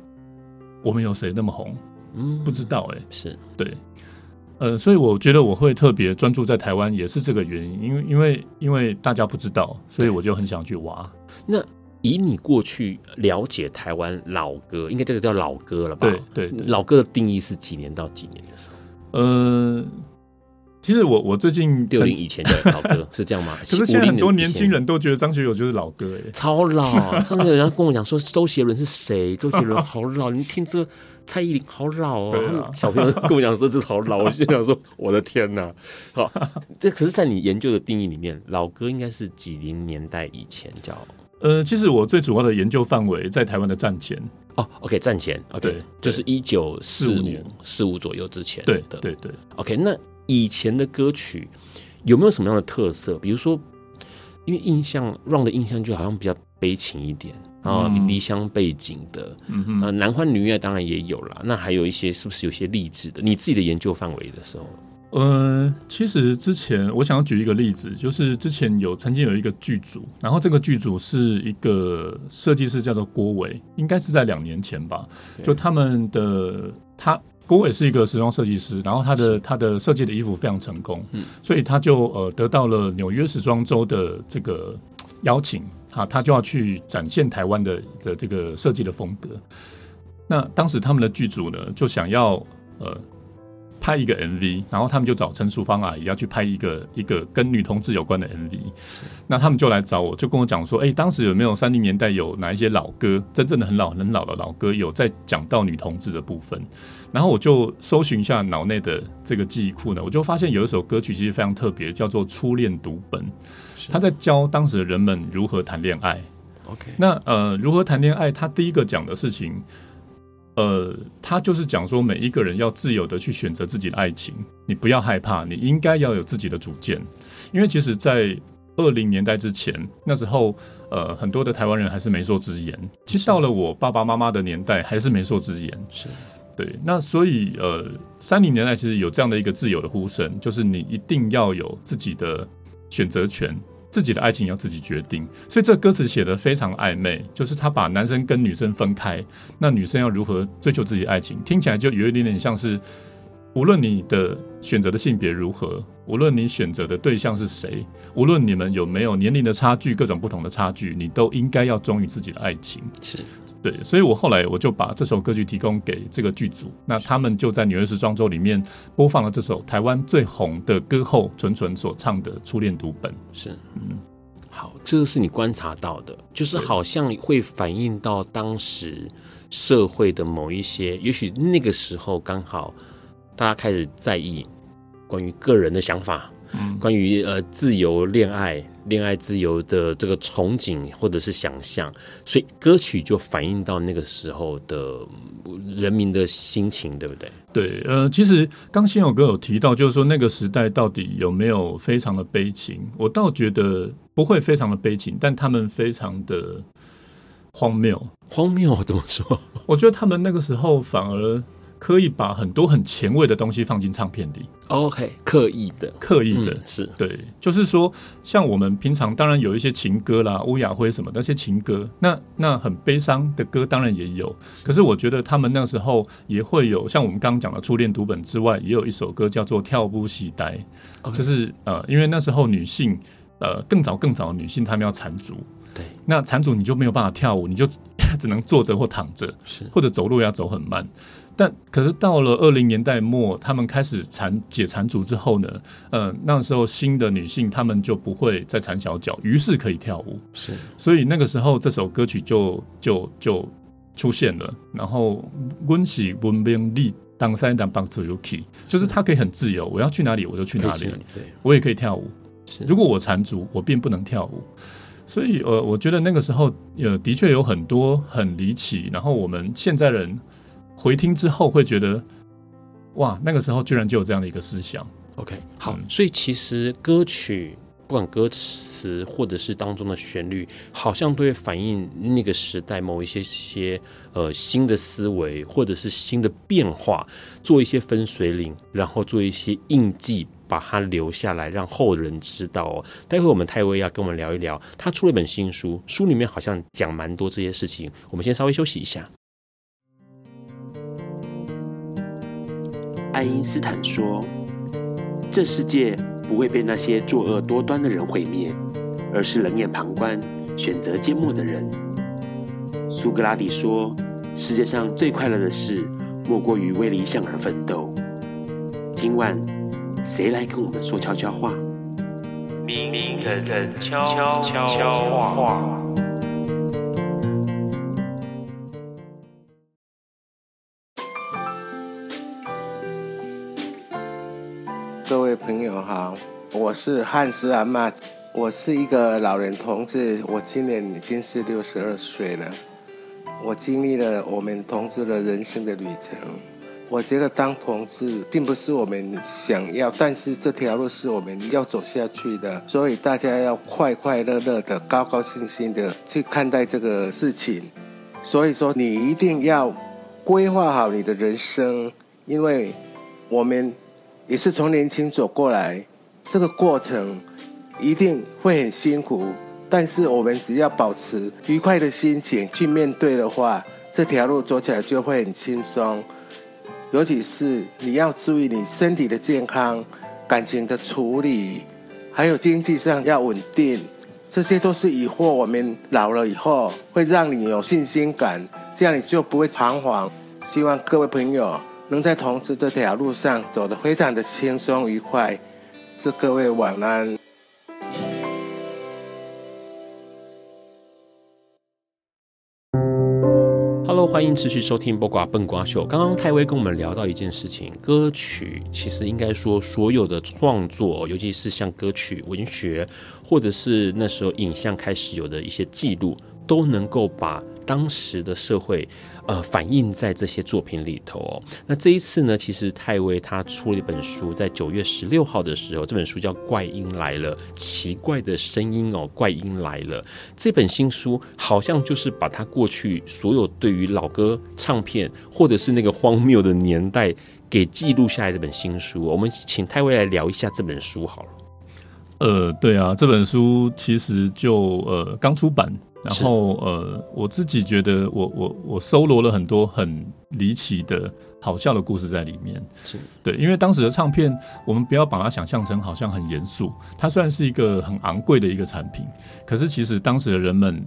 我们有谁那么红？嗯，不知道哎、欸。是对，呃，所以我觉得我会特别专注在台湾，也是这个原因，因为因为因为大家不知道，所以我就很想去挖。那以你过去了解台湾老歌，应该这个叫老歌了吧？对对，老歌的定义是几年到几年的时候？呃。其实我我最近六零以前的老歌是这样吗？可是现在很多年轻人都觉得张学友就是老歌哎，超老。上次有人跟我讲说周杰伦是谁？周杰伦好老，你听这蔡依林好老哦。啊、小朋友跟我讲说这好老，我心想说我的天哪！好，这可是在你研究的定义里面，老歌应该是几零年代以前叫？呃，其实我最主要的研究范围在台湾的战前哦。OK，战前，OK，对就是一九四五年四五左右之前的。对对对，OK，那。以前的歌曲有没有什么样的特色？比如说，因为印象 Run 的印象就好像比较悲情一点，然后离乡背景的，嗯哼，呃，男欢女爱当然也有啦。那还有一些是不是有些励志的？你自己的研究范围的时候，呃，其实之前我想要举一个例子，就是之前有曾经有一个剧组，然后这个剧组是一个设计师叫做郭伟，应该是在两年前吧，就他们的他。郭伟是一个时装设计师，然后他的他的设计的衣服非常成功，嗯，所以他就呃得到了纽约时装周的这个邀请，啊，他就要去展现台湾的的这个设计的风格。那当时他们的剧组呢，就想要呃。拍一个 MV，然后他们就找陈淑芳阿姨要去拍一个一个跟女同志有关的 MV，那他们就来找我，就跟我讲说，哎，当时有没有三零年代有哪一些老歌，真正的很老很老的老歌，有在讲到女同志的部分，然后我就搜寻一下脑内的这个记忆库呢，我就发现有一首歌曲其实非常特别，叫做《初恋读本》，他在教当时的人们如何谈恋爱。OK，那呃，如何谈恋爱？他第一个讲的事情。呃，他就是讲说，每一个人要自由的去选择自己的爱情，你不要害怕，你应该要有自己的主见。因为其实，在二零年代之前，那时候，呃，很多的台湾人还是媒妁之言。其实到了我爸爸妈妈的年代，还是媒妁之言。是，对。那所以，呃，三零年代其实有这样的一个自由的呼声，就是你一定要有自己的选择权。自己的爱情要自己决定，所以这歌词写得非常暧昧，就是他把男生跟女生分开，那女生要如何追求自己的爱情？听起来就有一点点像是无论你的选择的性别如何，无论你选择的对象是谁，无论你们有没有年龄的差距，各种不同的差距，你都应该要忠于自己的爱情。是对，所以我后来我就把这首歌曲提供给这个剧组，那他们就在纽约时装周里面播放了这首台湾最红的歌后纯纯所唱的《初恋读本》。是，嗯，好，这个是你观察到的，就是好像会反映到当时社会的某一些，也许那个时候刚好。大家开始在意关于个人的想法，嗯，关于呃自由恋爱、恋爱自由的这个憧憬或者是想象，所以歌曲就反映到那个时候的人民的心情，对不对？对，呃，其实刚新友哥有提到，就是说那个时代到底有没有非常的悲情？我倒觉得不会非常的悲情，但他们非常的荒谬。荒谬怎么说？我觉得他们那个时候反而。刻意把很多很前卫的东西放进唱片里，OK，刻意的，刻意的，嗯、是。对，就是说，像我们平常当然有一些情歌啦，乌雅辉什么那些情歌，那那很悲伤的歌当然也有，可是我觉得他们那时候也会有，像我们刚刚讲的初恋读本之外，也有一首歌叫做跳舞时代，okay. 就是呃，因为那时候女性呃更早更早的女性她们要缠足，对，那缠足你就没有办法跳舞，你就 只能坐着或躺着，是。或者走路要走很慢。但可是到了二零年代末，他们开始缠解缠足之后呢，呃，那时候新的女性她们就不会再缠小脚，于是可以跳舞。是，所以那个时候这首歌曲就就就出现了。然后温喜文明力当三当帮自由 key，就是他可以很自由，我要去哪里我就去哪里，对，我也可以跳舞。如果我缠足，我并不能跳舞。所以呃，我觉得那个时候呃，的确有很多很离奇。然后我们现在人。回听之后会觉得，哇，那个时候居然就有这样的一个思想。OK，好，嗯，所以其实歌曲不管歌词或者是当中的旋律，好像都会反映那个时代某一些些呃新的思维或者是新的变化，做一些分水岭，然后做一些印记，把它留下来，让后人知道哦。待会我们泰威要跟我们聊一聊，他出了一本新书，书里面好像讲蛮多这些事情。我们先稍微休息一下。爱因斯坦说：“这世界不会被那些作恶多端的人毁灭，而是冷眼旁观、选择缄默的人。”苏格拉底说：“世界上最快乐的事，莫过于为理想而奋斗。”今晚，谁来跟我们说悄悄话？明明人人悄悄话。朋友好，我是汉斯阿妈，我是一个老人同志，我今年已经是六十二岁了。我经历了我们同志的人生的旅程。我觉得当同志并不是我们想要，但是这条路是我们要走下去的，所以大家要快快乐乐的、高高兴兴的去看待这个事情。所以说，你一定要规划好你的人生，因为我们。也是从年轻走过来，这个过程一定会很辛苦，但是我们只要保持愉快的心情去面对的话，这条路走起来就会很轻松。尤其是你要注意你身体的健康、感情的处理，还有经济上要稳定，这些都是以后我们老了以后会让你有信心感，这样你就不会彷徨。希望各位朋友。能在同志这条路上走得非常的轻松愉快，祝各位晚安。Hello，欢迎持续收听《播瓜笨瓜秀》。刚刚泰威跟我们聊到一件事情，歌曲其实应该说所有的创作，尤其是像歌曲、文学，或者是那时候影像开始有的一些记录，都能够把当时的社会。呃，反映在这些作品里头哦。那这一次呢，其实泰威他出了一本书，在九月十六号的时候，这本书叫《怪音来了》，奇怪的声音哦，怪音来了。这本新书好像就是把他过去所有对于老歌唱片或者是那个荒谬的年代给记录下来这本新书。我们请泰威来聊一下这本书好了。呃，对啊，这本书其实就呃刚出版，然后呃，我自己觉得我我我搜罗了很多很离奇的好笑的故事在里面。是对，因为当时的唱片，我们不要把它想象成好像很严肃，它虽然是一个很昂贵的一个产品，可是其实当时的人们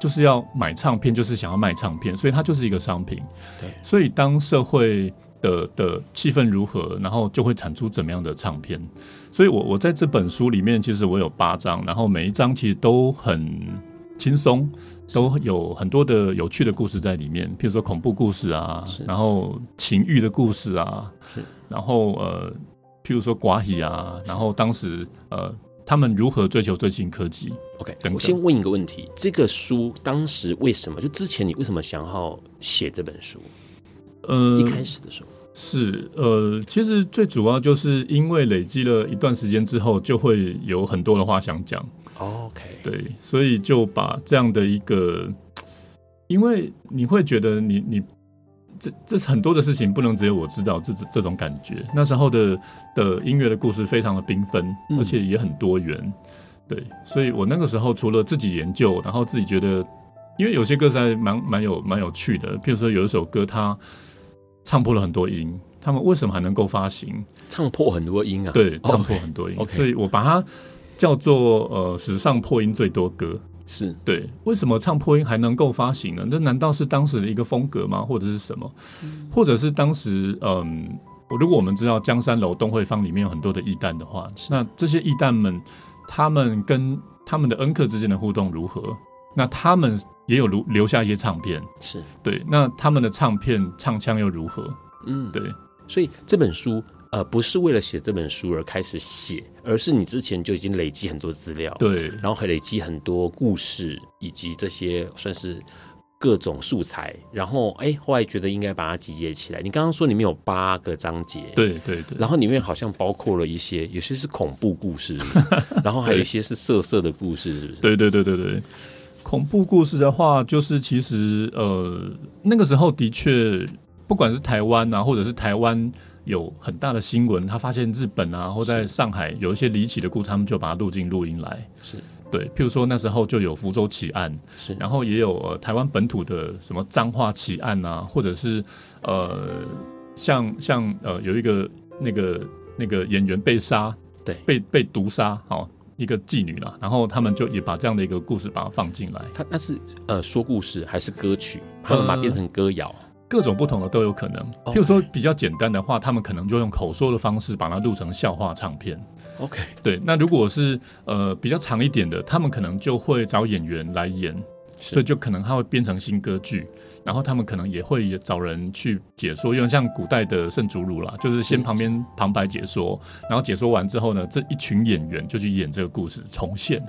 就是要买唱片，就是想要卖唱片，所以它就是一个商品。对，所以当社会的的气氛如何，然后就会产出怎么样的唱片。所以我我在这本书里面，其实我有八章，然后每一章其实都很。轻松，都有很多的有趣的故事在里面，譬如说恐怖故事啊，然后情欲的故事啊，然后呃，譬如说寡喜啊，然后当时呃，他们如何追求最新科技？OK，等等。我先问一个问题：这个书当时为什么？就之前你为什么想要写这本书？呃，一开始的时候是呃，其实最主要就是因为累积了一段时间之后，就会有很多的话想讲。OK，对，所以就把这样的一个，因为你会觉得你你这这很多的事情不能只有我知道，这这种感觉。那时候的的音乐的故事非常的缤纷，而且也很多元。嗯、对，所以我那个时候除了自己研究，然后自己觉得，因为有些歌是还蛮蛮有蛮有趣的，譬如说有一首歌它唱破了很多音，他们为什么还能够发行？唱破很多音啊？对，唱破很多音。Okay, okay. 所以我把它。叫做呃史上破音最多歌是对，为什么唱破音还能够发行呢？这难道是当时的一个风格吗？或者是什么？嗯、或者是当时嗯，如果我们知道江山楼东会坊里面有很多的艺旦的话，那这些艺旦们他们跟他们的恩客之间的互动如何？那他们也有留留下一些唱片，是对，那他们的唱片唱腔又如何？嗯，对，所以这本书。呃，不是为了写这本书而开始写，而是你之前就已经累积很多资料，对，然后还累积很多故事以及这些算是各种素材，然后哎，后来觉得应该把它集结起来。你刚刚说里面有八个章节，对对对，然后里面好像包括了一些，有些是恐怖故事，然后还有一些是色色的故事，是不是？对对对对对，恐怖故事的话，就是其实呃那个时候的确，不管是台湾啊，或者是台湾。有很大的新闻，他发现日本啊，或在上海有一些离奇的故事，他们就把它录进录音来。是对，譬如说那时候就有福州奇案，是，然后也有、呃、台湾本土的什么彰化奇案啊，或者是呃，像像呃有一个那个那个演员被杀，对，被被毒杀，哦，一个妓女啦，然后他们就也把这样的一个故事把它放进来。他那是呃说故事还是歌曲？他们把它变成歌谣。呃各种不同的都有可能，譬如说比较简单的话，他们可能就用口说的方式把它录成笑话唱片。OK，对。那如果是呃比较长一点的，他们可能就会找演员来演，所以就可能他会编成新歌剧，然后他们可能也会找人去解说，因为像古代的圣主鲁啦，就是先旁边旁白解说，然后解说完之后呢，这一群演员就去演这个故事重现，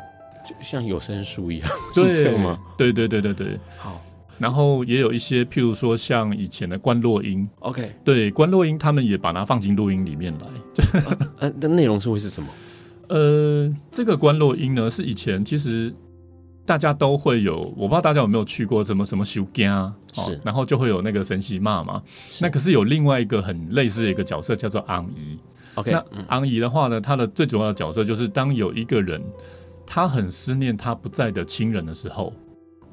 就像有声书一样，是这样吗？对对对对对，好。然后也有一些，譬如说像以前的关洛音，OK，对，关洛音他们也把它放进录音里面来。呃、啊，那内容是会是什么？呃，这个关洛音呢，是以前其实大家都会有，我不知道大家有没有去过什么什么修家，是，然后就会有那个神西骂嘛。那可是有另外一个很类似的一个角色叫做昂姨，OK，那昂姨的话呢，他的最主要的角色就是当有一个人他很思念他不在的亲人的时候。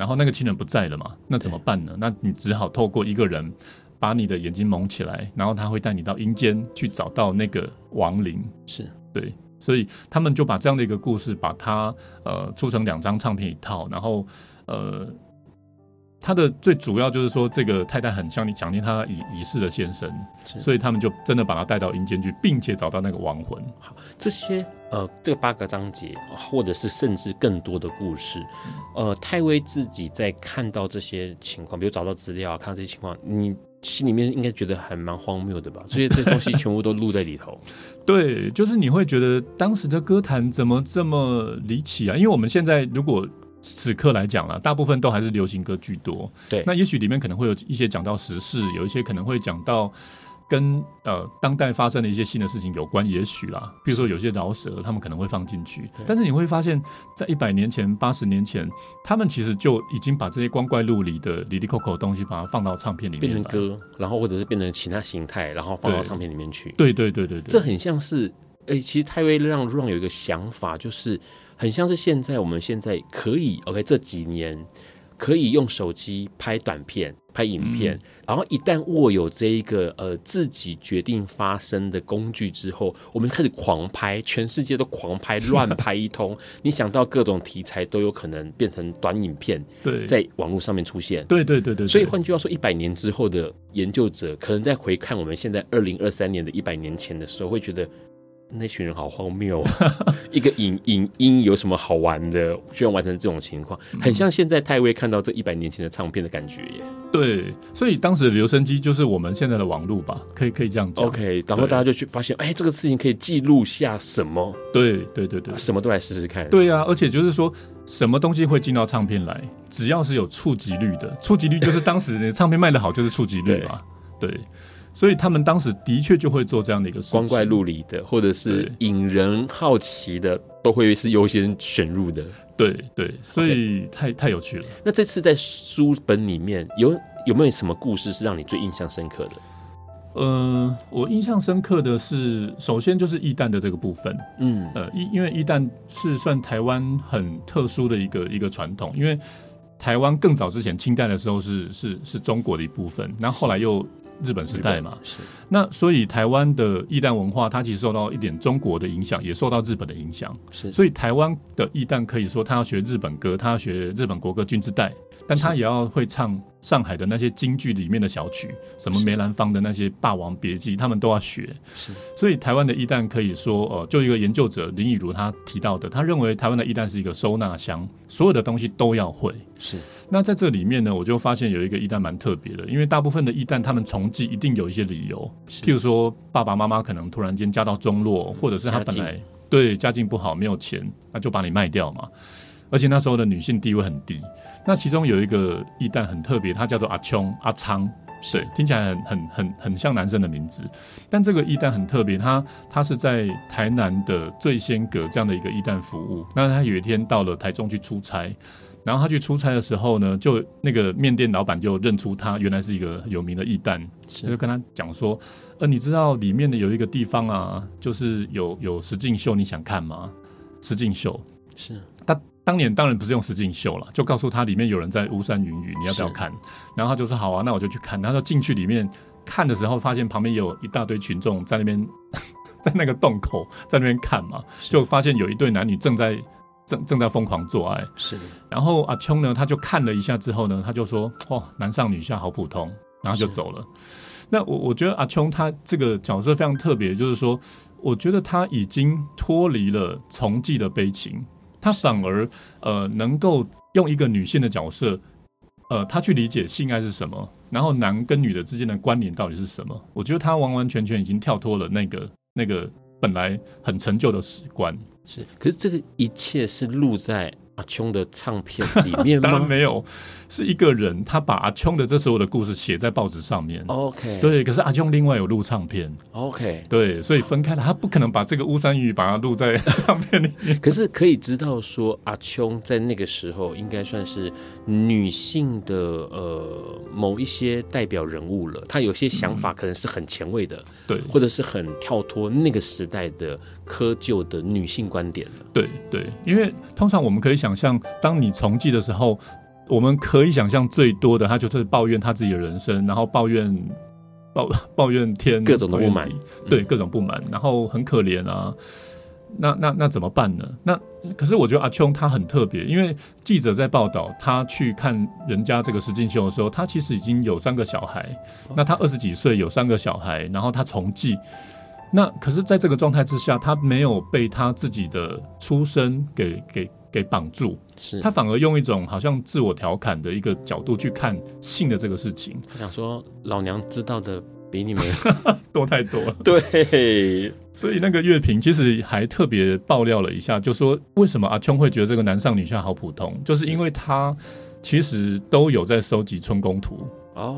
然后那个亲人不在了嘛，那怎么办呢？那你只好透过一个人把你的眼睛蒙起来，然后他会带你到阴间去找到那个亡灵。是对，所以他们就把这样的一个故事，把它呃出成两张唱片一套，然后呃。他的最主要就是说，这个太太很像你想念她已已逝的先生，所以他们就真的把他带到阴间去，并且找到那个亡魂。好，这些呃，这八个章节，或者是甚至更多的故事，呃，泰威自己在看到这些情况，比如找到资料啊，看到这些情况，你心里面应该觉得还蛮荒谬的吧？这些这些东西全部都录在里头。对，就是你会觉得当时的歌坛怎么这么离奇啊？因为我们现在如果。此刻来讲了，大部分都还是流行歌居多。对，那也许里面可能会有一些讲到时事，有一些可能会讲到跟呃当代发生的一些新的事情有关，也许啦。比如说有些饶舌，他们可能会放进去。但是你会发现在一百年前、八十年前，他们其实就已经把这些光怪陆离的、哩哩扣扣的东西，把它放到唱片里面，变成歌，然后或者是变成其他形态，然后放到唱片里面去。对对对对对，这很像是。哎、欸，其实泰威让 Ron 有一个想法，就是很像是现在我们现在可以 OK 这几年。可以用手机拍短片、拍影片，嗯、然后一旦握有这一个呃自己决定发声的工具之后，我们开始狂拍，全世界都狂拍、乱拍一通。你想到各种题材都有可能变成短影片，对，在网络上面出现。对对对对，对。所以换句话说，一百年之后的研究者，可能在回看我们现在二零二三年的一百年前的时候，会觉得。那群人好荒谬啊！一个影影音有什么好玩的？居然完成这种情况，很像现在泰威看到这一百年前的唱片的感觉耶。对，所以当时的留声机就是我们现在的网络吧？可以可以这样讲。OK，然后大家就去发现，哎，这个事情可以记录下什么？对对对对，什么都来试试看。对啊，而且就是说，什么东西会进到唱片来？只要是有触及率的，触及率就是当时唱片卖得好就是触及率嘛。对。对所以他们当时的确就会做这样的一个事光怪陆离的，或者是引人好奇的，都会是优先选入的。对对，所以太太有趣了。那这次在书本里面有有没有什么故事是让你最印象深刻的？呃，我印象深刻的是，首先就是义诞的这个部分。嗯，呃，因因为义诞是算台湾很特殊的一个一个传统，因为台湾更早之前清代的时候是是是中国的一部分，然后后来又。日本时代嘛，是。那所以台湾的义旦文化，它其实受到一点中国的影响，也受到日本的影响。是，所以台湾的义旦可以说，他要学日本歌，他要学日本国歌《君之代》，但他也要会唱上海的那些京剧里面的小曲，什么梅兰芳的那些《霸王别姬》，他们都要学。是，所以台湾的一旦可以说，呃，就一个研究者林以如他提到的，他认为台湾的一旦是一个收纳箱，所有的东西都要会。是。那在这里面呢，我就发现有一个一旦蛮特别的，因为大部分的一旦他们从记一定有一些理由，譬如说爸爸妈妈可能突然间家道中落，或者是他本来家对家境不好没有钱，那就把你卖掉嘛。而且那时候的女性地位很低。那其中有一个义诞很特别，他叫做阿琼阿昌，对，听起来很很很很像男生的名字。但这个义诞很特别，他他是在台南的醉仙阁这样的一个义诞服务。那他有一天到了台中去出差。然后他去出差的时候呢，就那个面店老板就认出他原来是一个有名的义诞，就跟他讲说，呃，你知道里面的有一个地方啊，就是有有石敬秀，你想看吗？石敬秀是他当年当然不是用实境秀了，就告诉他里面有人在巫山云雨，你要不要看？然后他就说好啊，那我就去看。然后进去里面看的时候，发现旁边有一大堆群众在那边，在那个洞口在那边看嘛，就发现有一对男女正在。正正在疯狂做爱，是。然后阿琼呢，他就看了一下之后呢，他就说：“哦，男上女下，好普通。”然后就走了。那我我觉得阿琼他这个角色非常特别，就是说，我觉得他已经脱离了从妓的悲情，他反而呃能够用一个女性的角色，呃，他去理解性爱是什么，然后男跟女的之间的关联到底是什么。我觉得他完完全全已经跳脱了那个那个本来很陈旧的史观。是，可是这个一切是录在阿琼的唱片里面吗？当然没有。是一个人，他把阿琼的这所有的故事写在报纸上面。OK，对。可是阿琼另外有录唱片。OK，对，所以分开了。他不可能把这个巫山雨把它录在唱片里面。可是可以知道说，阿琼在那个时候应该算是女性的呃某一些代表人物了。她有些想法可能是很前卫的，嗯，对，或者是很跳脱那个时代的窠臼的女性观点了。对对，因为通常我们可以想象，当你从记的时候。我们可以想象最多的，他就是抱怨他自己的人生，然后抱怨抱 抱怨天各种的不满，对各种不满，然后很可怜啊。那那那怎么办呢？那可是我觉得阿琼他很特别，因为记者在报道他去看人家这个石进秀的时候，他其实已经有三个小孩。那他二十几岁有三个小孩，然后他从妓。那可是在这个状态之下，他没有被他自己的出身给给。给绑住，是他反而用一种好像自我调侃的一个角度去看性的这个事情。他想说，老娘知道的比你们 多太多了。对，所以那个乐评其实还特别爆料了一下，就说为什么阿琼会觉得这个男上女下好普通，就是因为他其实都有在收集春宫图。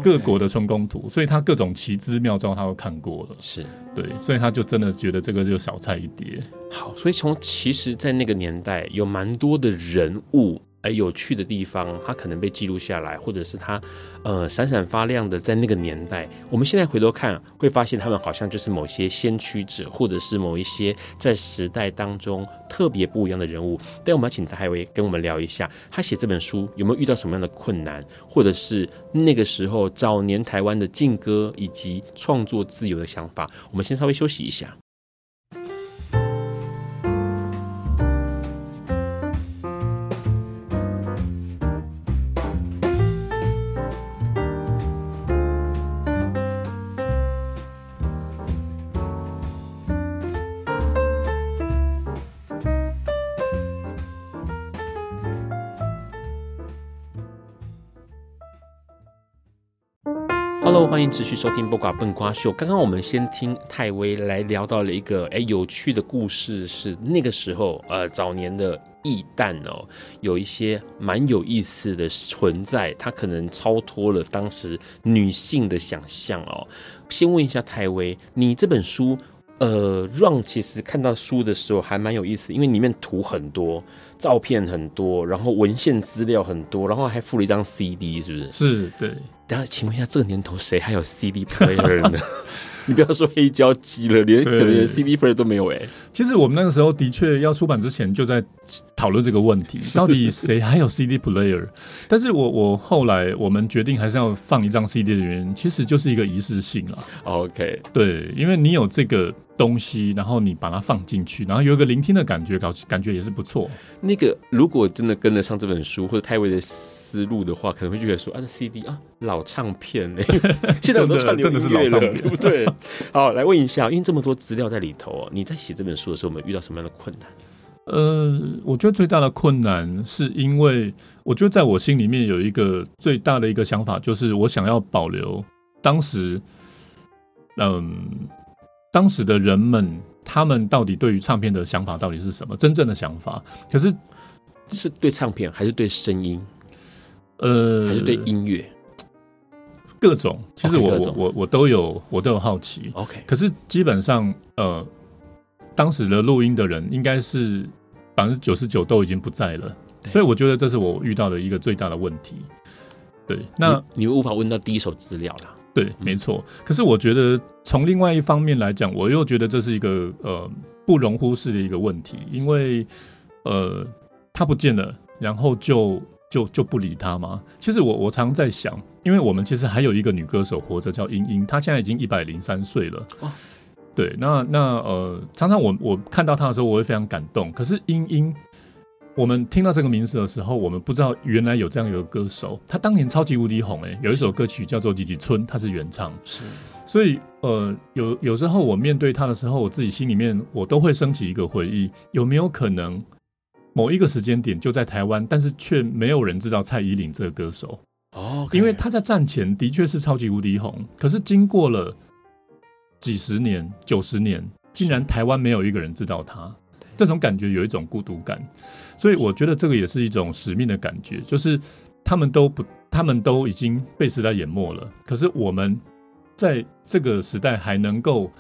各国的春宫图，所以他各种奇姿妙招他都看过了，是。对，所以他就真的觉得这个就小菜一碟。好，所以从其实，在那个年代，有蛮多的人物哎有趣的地方，它可能被记录下来，或者是它呃闪闪发亮的在那个年代。我们现在回头看，会发现他们好像就是某些先驱者，或者是某一些在时代当中特别不一样的人物。但我们要请泰威跟我们聊一下，他写这本书有没有遇到什么样的困难，或者是那个时候早年台湾的禁歌以及创作自由的想法。我们先稍微休息一下。Hello，欢迎持续收听《播瓜笨瓜秀》。刚刚我们先听泰威来聊到了一个诶有趣的故事，是那个时候呃早年的异蛋哦，有一些蛮有意思的存在，它可能超脱了当时女性的想象哦。先问一下泰威，你这本书呃让其实看到书的时候还蛮有意思，因为里面图很多。照片很多，然后文献资料很多，然后还附了一张 CD，是不是？是，对。等下，请问一下，这个年头谁还有 CD player 呢？你不要说黑胶机了，连可能连 CD player 都没有哎、欸。其实我们那个时候的确要出版之前就在讨论这个问题，到底谁还有 CD player？但是我我后来我们决定还是要放一张 CD 的原因，其实就是一个仪式性了。OK，对，因为你有这个东西，然后你把它放进去，然后有一个聆听的感觉，感感觉也是不错。那个如果真的跟得上这本书或者泰威的思路的话，可能会觉得说啊，这 CD 啊，老唱片呢、欸，现在我都串流音乐了，真的是老唱片，对 不对？好，来问一下，因为这么多资料在里头，你在写这本书的时候，有没有遇到什么样的困难？呃，我觉得最大的困难是因为，我觉得在我心里面有一个最大的一个想法，就是我想要保留当时，嗯、呃，当时的人们，他们到底对于唱片的想法到底是什么？真正的想法，可是是对唱片，还是对声音？呃，还是对音乐？各种，其实我、okay, 我我我都有，我都有好奇。OK，可是基本上，呃。当时的录音的人应该是百分之九十九都已经不在了，所以我觉得这是我遇到的一个最大的问题。对，那你，你无法问到第一手资料啦。对，没错。可是我觉得从另外一方面来讲，我又觉得这是一个呃不容忽视的一个问题，因为呃他不见了，然后就就就不理他吗？其实我我常在想，因为我们其实还有一个女歌手活着，叫英英，她现在已经一百零三岁了。哦对，那那呃，常常我我看到她的时候，我会非常感动。可是英英，我们听到这个名字的时候，我们不知道原来有这样一个歌手，她当年超级无敌红诶，有一首歌曲叫做《吉吉春》，她是原唱。是，所以呃，有有时候我面对她的时候，我自己心里面我都会升起一个回忆：有没有可能某一个时间点就在台湾，但是却没有人知道蔡依林这个歌手？哦，Okay. 因为他在战前的确是超级无敌红，可是经过了。几十年、九十年，竟然台湾没有一个人知道他，这种感觉有一种孤独感，所以我觉得这个也是一种使命的感觉，就是他们都不，他们都已经被时代淹没了，可是我们在这个时代还能够，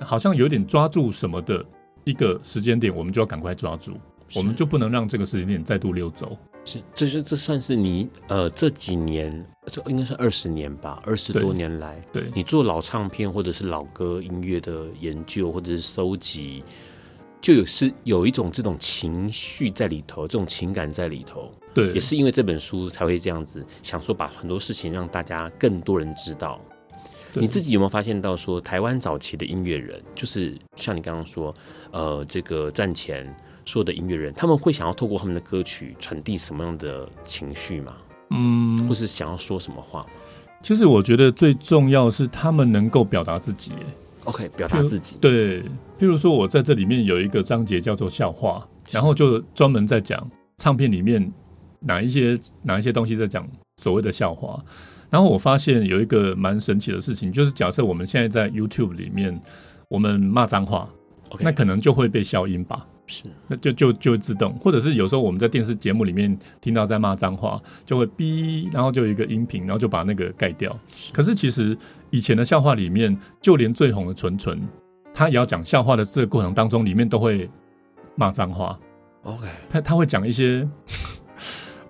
好像有点抓住什么的一个时间点，我们就要赶快抓住，我们就不能让这个时间点再度溜走。是，这是这算是你呃这几年，这应该是二十年吧，二十多年来，对，对你做老唱片或者是老歌音乐的研究或者是收集，就有是有一种这种情绪在里头，这种情感在里头，对，也是因为这本书才会这样子想说把很多事情让大家更多人知道。你自己有没有发现到说，台湾早期的音乐人，就是像你刚刚说，呃，这个战前。所有的音乐人，他们会想要透过他们的歌曲传递什么样的情绪吗？嗯，或是想要说什么话？其实我觉得最重要是他们能够表达自己。OK，表达自己。对，譬如说我在这里面有一个章节叫做笑话，然后就专门在讲唱片里面哪一些哪一些东西在讲所谓的笑话。然后我发现有一个蛮神奇的事情，就是假设我们现在在 YouTube 里面我们骂脏话.那可能就会被消音吧。是，那就就就自动，或者是有时候我们在电视节目里面听到在骂脏话，就会哔，然后就有一个音频，然后就把那个盖掉。是可是其实以前的笑话里面，就连最红的纯纯，他也要讲笑话的这个过程当中，里面都会骂脏话。OK，他他会讲一些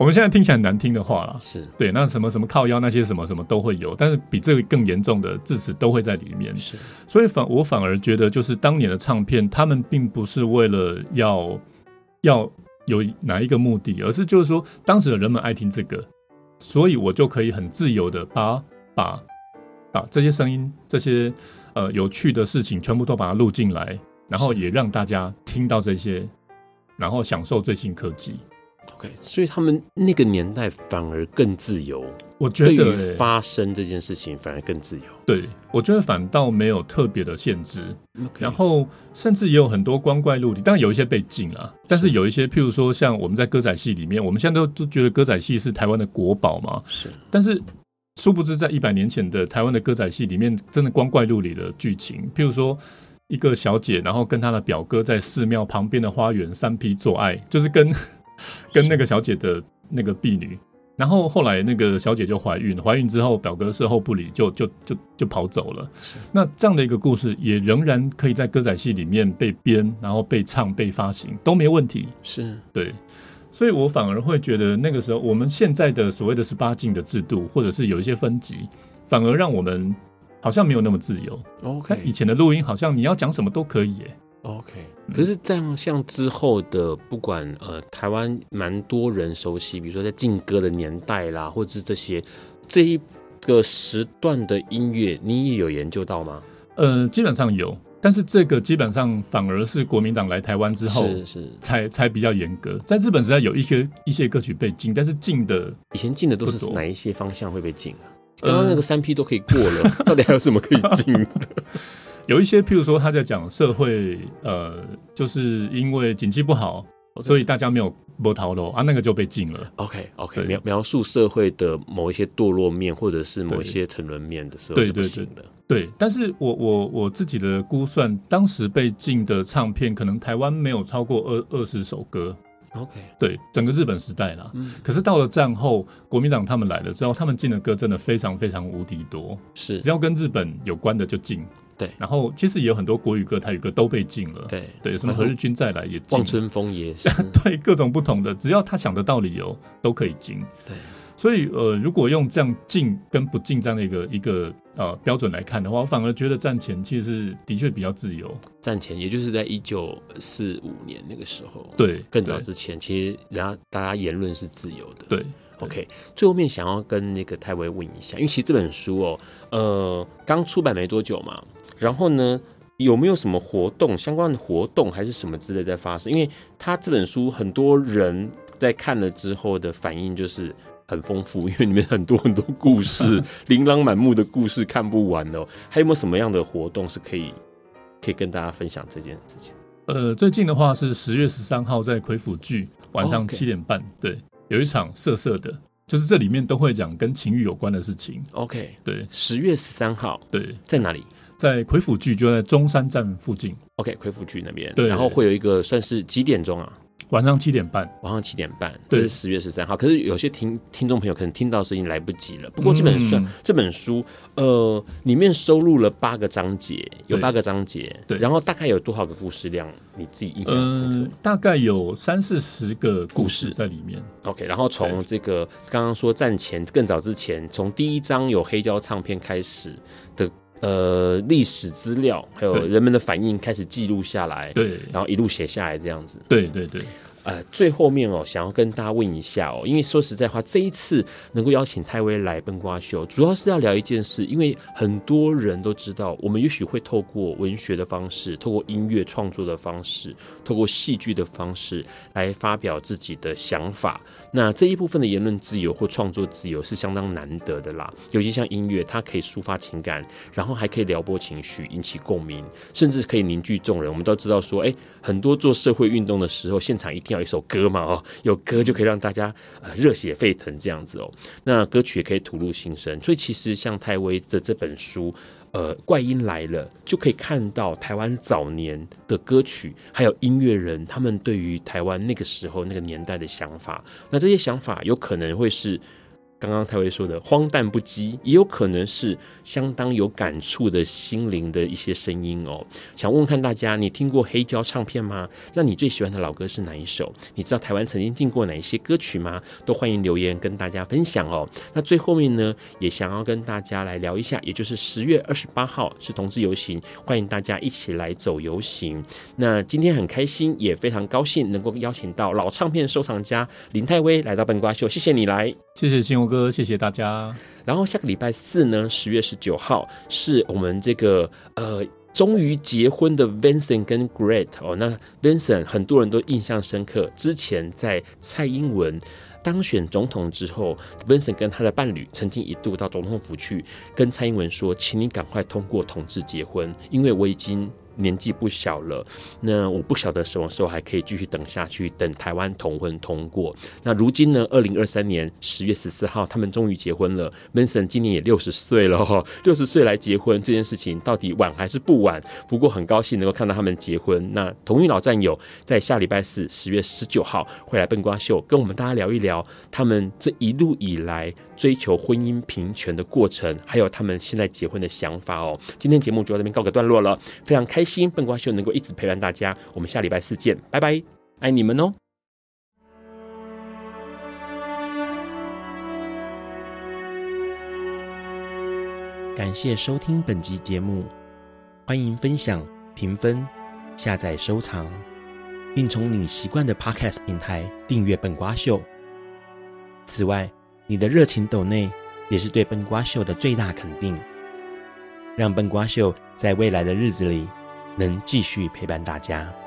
我们现在听起来很难听的话啦，是对，那什么什么靠腰那些什么什么都会有，但是比这个更严重的字词都会在里面。是，所以反我反而觉得，就是当年的唱片，他们并不是为了要要有哪一个目的，而是就是说，当时的人们爱听这个，所以我就可以很自由的把把把这些声音、这些呃有趣的事情，全部都把它录进来，然后也让大家听到这些，然后享受最新科技。OK，所以他们那个年代反而更自由。我觉得发生这件事情反而更自由。对，我觉得反倒没有特别的限制。Okay. 然后甚至也有很多光怪陆离，当然有一些被禁了，但是有一些，譬如说像我们在歌仔戏里面，我们现在都都觉得歌仔戏是台湾的国宝嘛。是，但是殊不知在一百年前的台湾的歌仔戏里面，真的光怪陆离的剧情，譬如说一个小姐，然后跟她的表哥在寺庙旁边的花园三 P 做爱，就是跟。跟那个小姐的那个婢女，然后后来那个小姐就怀孕，怀孕之后表哥事后不理，就就就就跑走了。那这样的一个故事，也仍然可以在歌仔戏里面被编，然后被唱、被发行都没问题。是对，所以我反而会觉得那个时候，我们现在的所谓的十八禁的制度，或者是有一些分级，反而让我们好像没有那么自由。OK，以前的录音好像你要讲什么都可以耶。OK，可是这样像之后的，不管呃，台湾蛮多人熟悉，比如说在禁歌的年代啦，或者是这些这一个时段的音乐，你也有研究到吗？呃，基本上有，但是这个基本上反而是国民党来台湾之后，是是才才比较严格。在日本时代有一些一些歌曲被禁，但是禁的以前禁的都是哪一些方向会被禁啊？刚刚那个三 P 都可以过了，呃、到底还有什么可以禁的？有一些，譬如说他在讲社会，呃，就是因为景气不好.所以大家没有摸头路啊，那个就被禁了。OK OK，描描述社会的某一些堕落面，或者是某一些沉沦面的时候是不行的。对，但是我我我自己的估算，当时被禁的唱片，可能台湾没有超过二二十首歌。OK，对，整个日本时代啦。嗯，可是到了战后，国民党他们来了之后，他们禁的歌真的非常非常无敌多。是，只要跟日本有关的就禁。对，然后其实也有很多国语歌、台语歌都被禁了。对对，什么何日君再来也禁，望春风也是。对，各种不同的，只要他想得到理由，都可以禁。对，所以呃，如果用这样禁跟不禁这样的一个一个呃标准来看的话，我反而觉得战前其实是的确比较自由。战前，也就是在一九四五年那个时候，对，更早之前，其实人家大家言论是自由的。对。OK，最后面想要跟那个泰威问一下，因为其实这本书哦，呃，刚出版没多久嘛，然后呢，有没有什么活动相关的活动还是什么之类在发生？因为他这本书很多人在看了之后的反应就是很丰富，因为里面很多很多故事，琳琅满目的故事看不完哦。还有没有什么样的活动是可以可以跟大家分享这件事情？呃，最近的话是十月十三号在魁府剧晚上七点半，对。有一场色色的，就是这里面都会讲跟情欲有关的事情。OK，对，十月十三号，对，在哪里？在魁府剧，就在中山站附近。OK，魁府剧那边。对，然后会有一个算是几点钟啊？晚上七点半，晚上七点半，这是十月十三号。可是有些听听众朋友可能听到是已经来不及了。不过这本书这本书，呃，里面收录了八个章节，有八个章节。对，然后大概有多少个故事量？你自己印象深刻？大概有三四十个故事在里面。OK，然后从这个刚刚说战前更早之前，从第一章有黑胶唱片开始的。呃，历史资料还有人们的反应开始记录下来，对，然后一路写下来这样子，对对对。呃，最后面哦，想要跟大家问一下哦，因为说实在话，这一次能够邀请泰威来笨瓜秀，主要是要聊一件事，因为很多人都知道，我们也许会透过文学的方式，透过音乐创作的方式，透过戏剧的方式来发表自己的想法。那这一部分的言论自由或创作自由是相当难得的啦，尤其像音乐，它可以抒发情感，然后还可以撩拨情绪，引起共鸣，甚至可以凝聚众人。我们都知道说，哎，很多做社会运动的时候，现场一要一首歌嘛，哦，有歌就可以让大家呃热血沸腾这样子哦。那歌曲也可以吐露心声，所以其实像泰威的这本书，呃，怪音来了，就可以看到台湾早年的歌曲，还有音乐人他们对于台湾那个时候那个年代的想法。那这些想法有可能会是刚刚泰威说的荒诞不羁，也有可能是相当有感触的心灵的一些声音哦。想问问看大家，你听过黑胶唱片吗？那你最喜欢的老歌是哪一首？你知道台湾曾经进过哪一些歌曲吗？都欢迎留言跟大家分享哦。那最后面呢，也想要跟大家来聊一下，也就是十月二十八号是同志游行，欢迎大家一起来走游行。那今天很开心，也非常高兴能够邀请到老唱片收藏家林泰威来到笨瓜秀，谢谢你来，谢谢金牛哥，谢谢大家。然后下个礼拜四呢，十月十九号是我们这个呃终于结婚的 Vincent 跟 Great 哦，那 Vincent 很多人都印象深刻，之前在蔡英文当选总统之后，Vincent 跟他的伴侣曾经一度到总统府去跟蔡英文说，请你赶快通过同志结婚，因为我已经。年纪不小了，那我不晓得什么时候还可以继续等下去，等台湾同婚通过。那如今呢？二零二三年十月十四号，他们终于结婚了。Vincent 今年也六十岁了哈，六十岁来结婚这件事情到底晚还是不晚？不过很高兴能够看到他们结婚。那同运老战友在下礼拜四十月十九号会来笨瓜秀，跟我们大家聊一聊他们这一路以来追求婚姻平权的过程，还有他们现在结婚的想法哦。今天节目就到这边告个段落了，非常开。开心笨瓜秀能够一直陪伴大家，我们下礼拜四见，拜拜，爱你们哦！感谢收听本集节目，欢迎分享、评分、下载、收藏，并从你习惯的 Podcast 平台订阅本瓜秀。此外，你的热情抖内也是对笨瓜秀的最大肯定，让笨瓜秀在未来的日子里。能继续陪伴大家。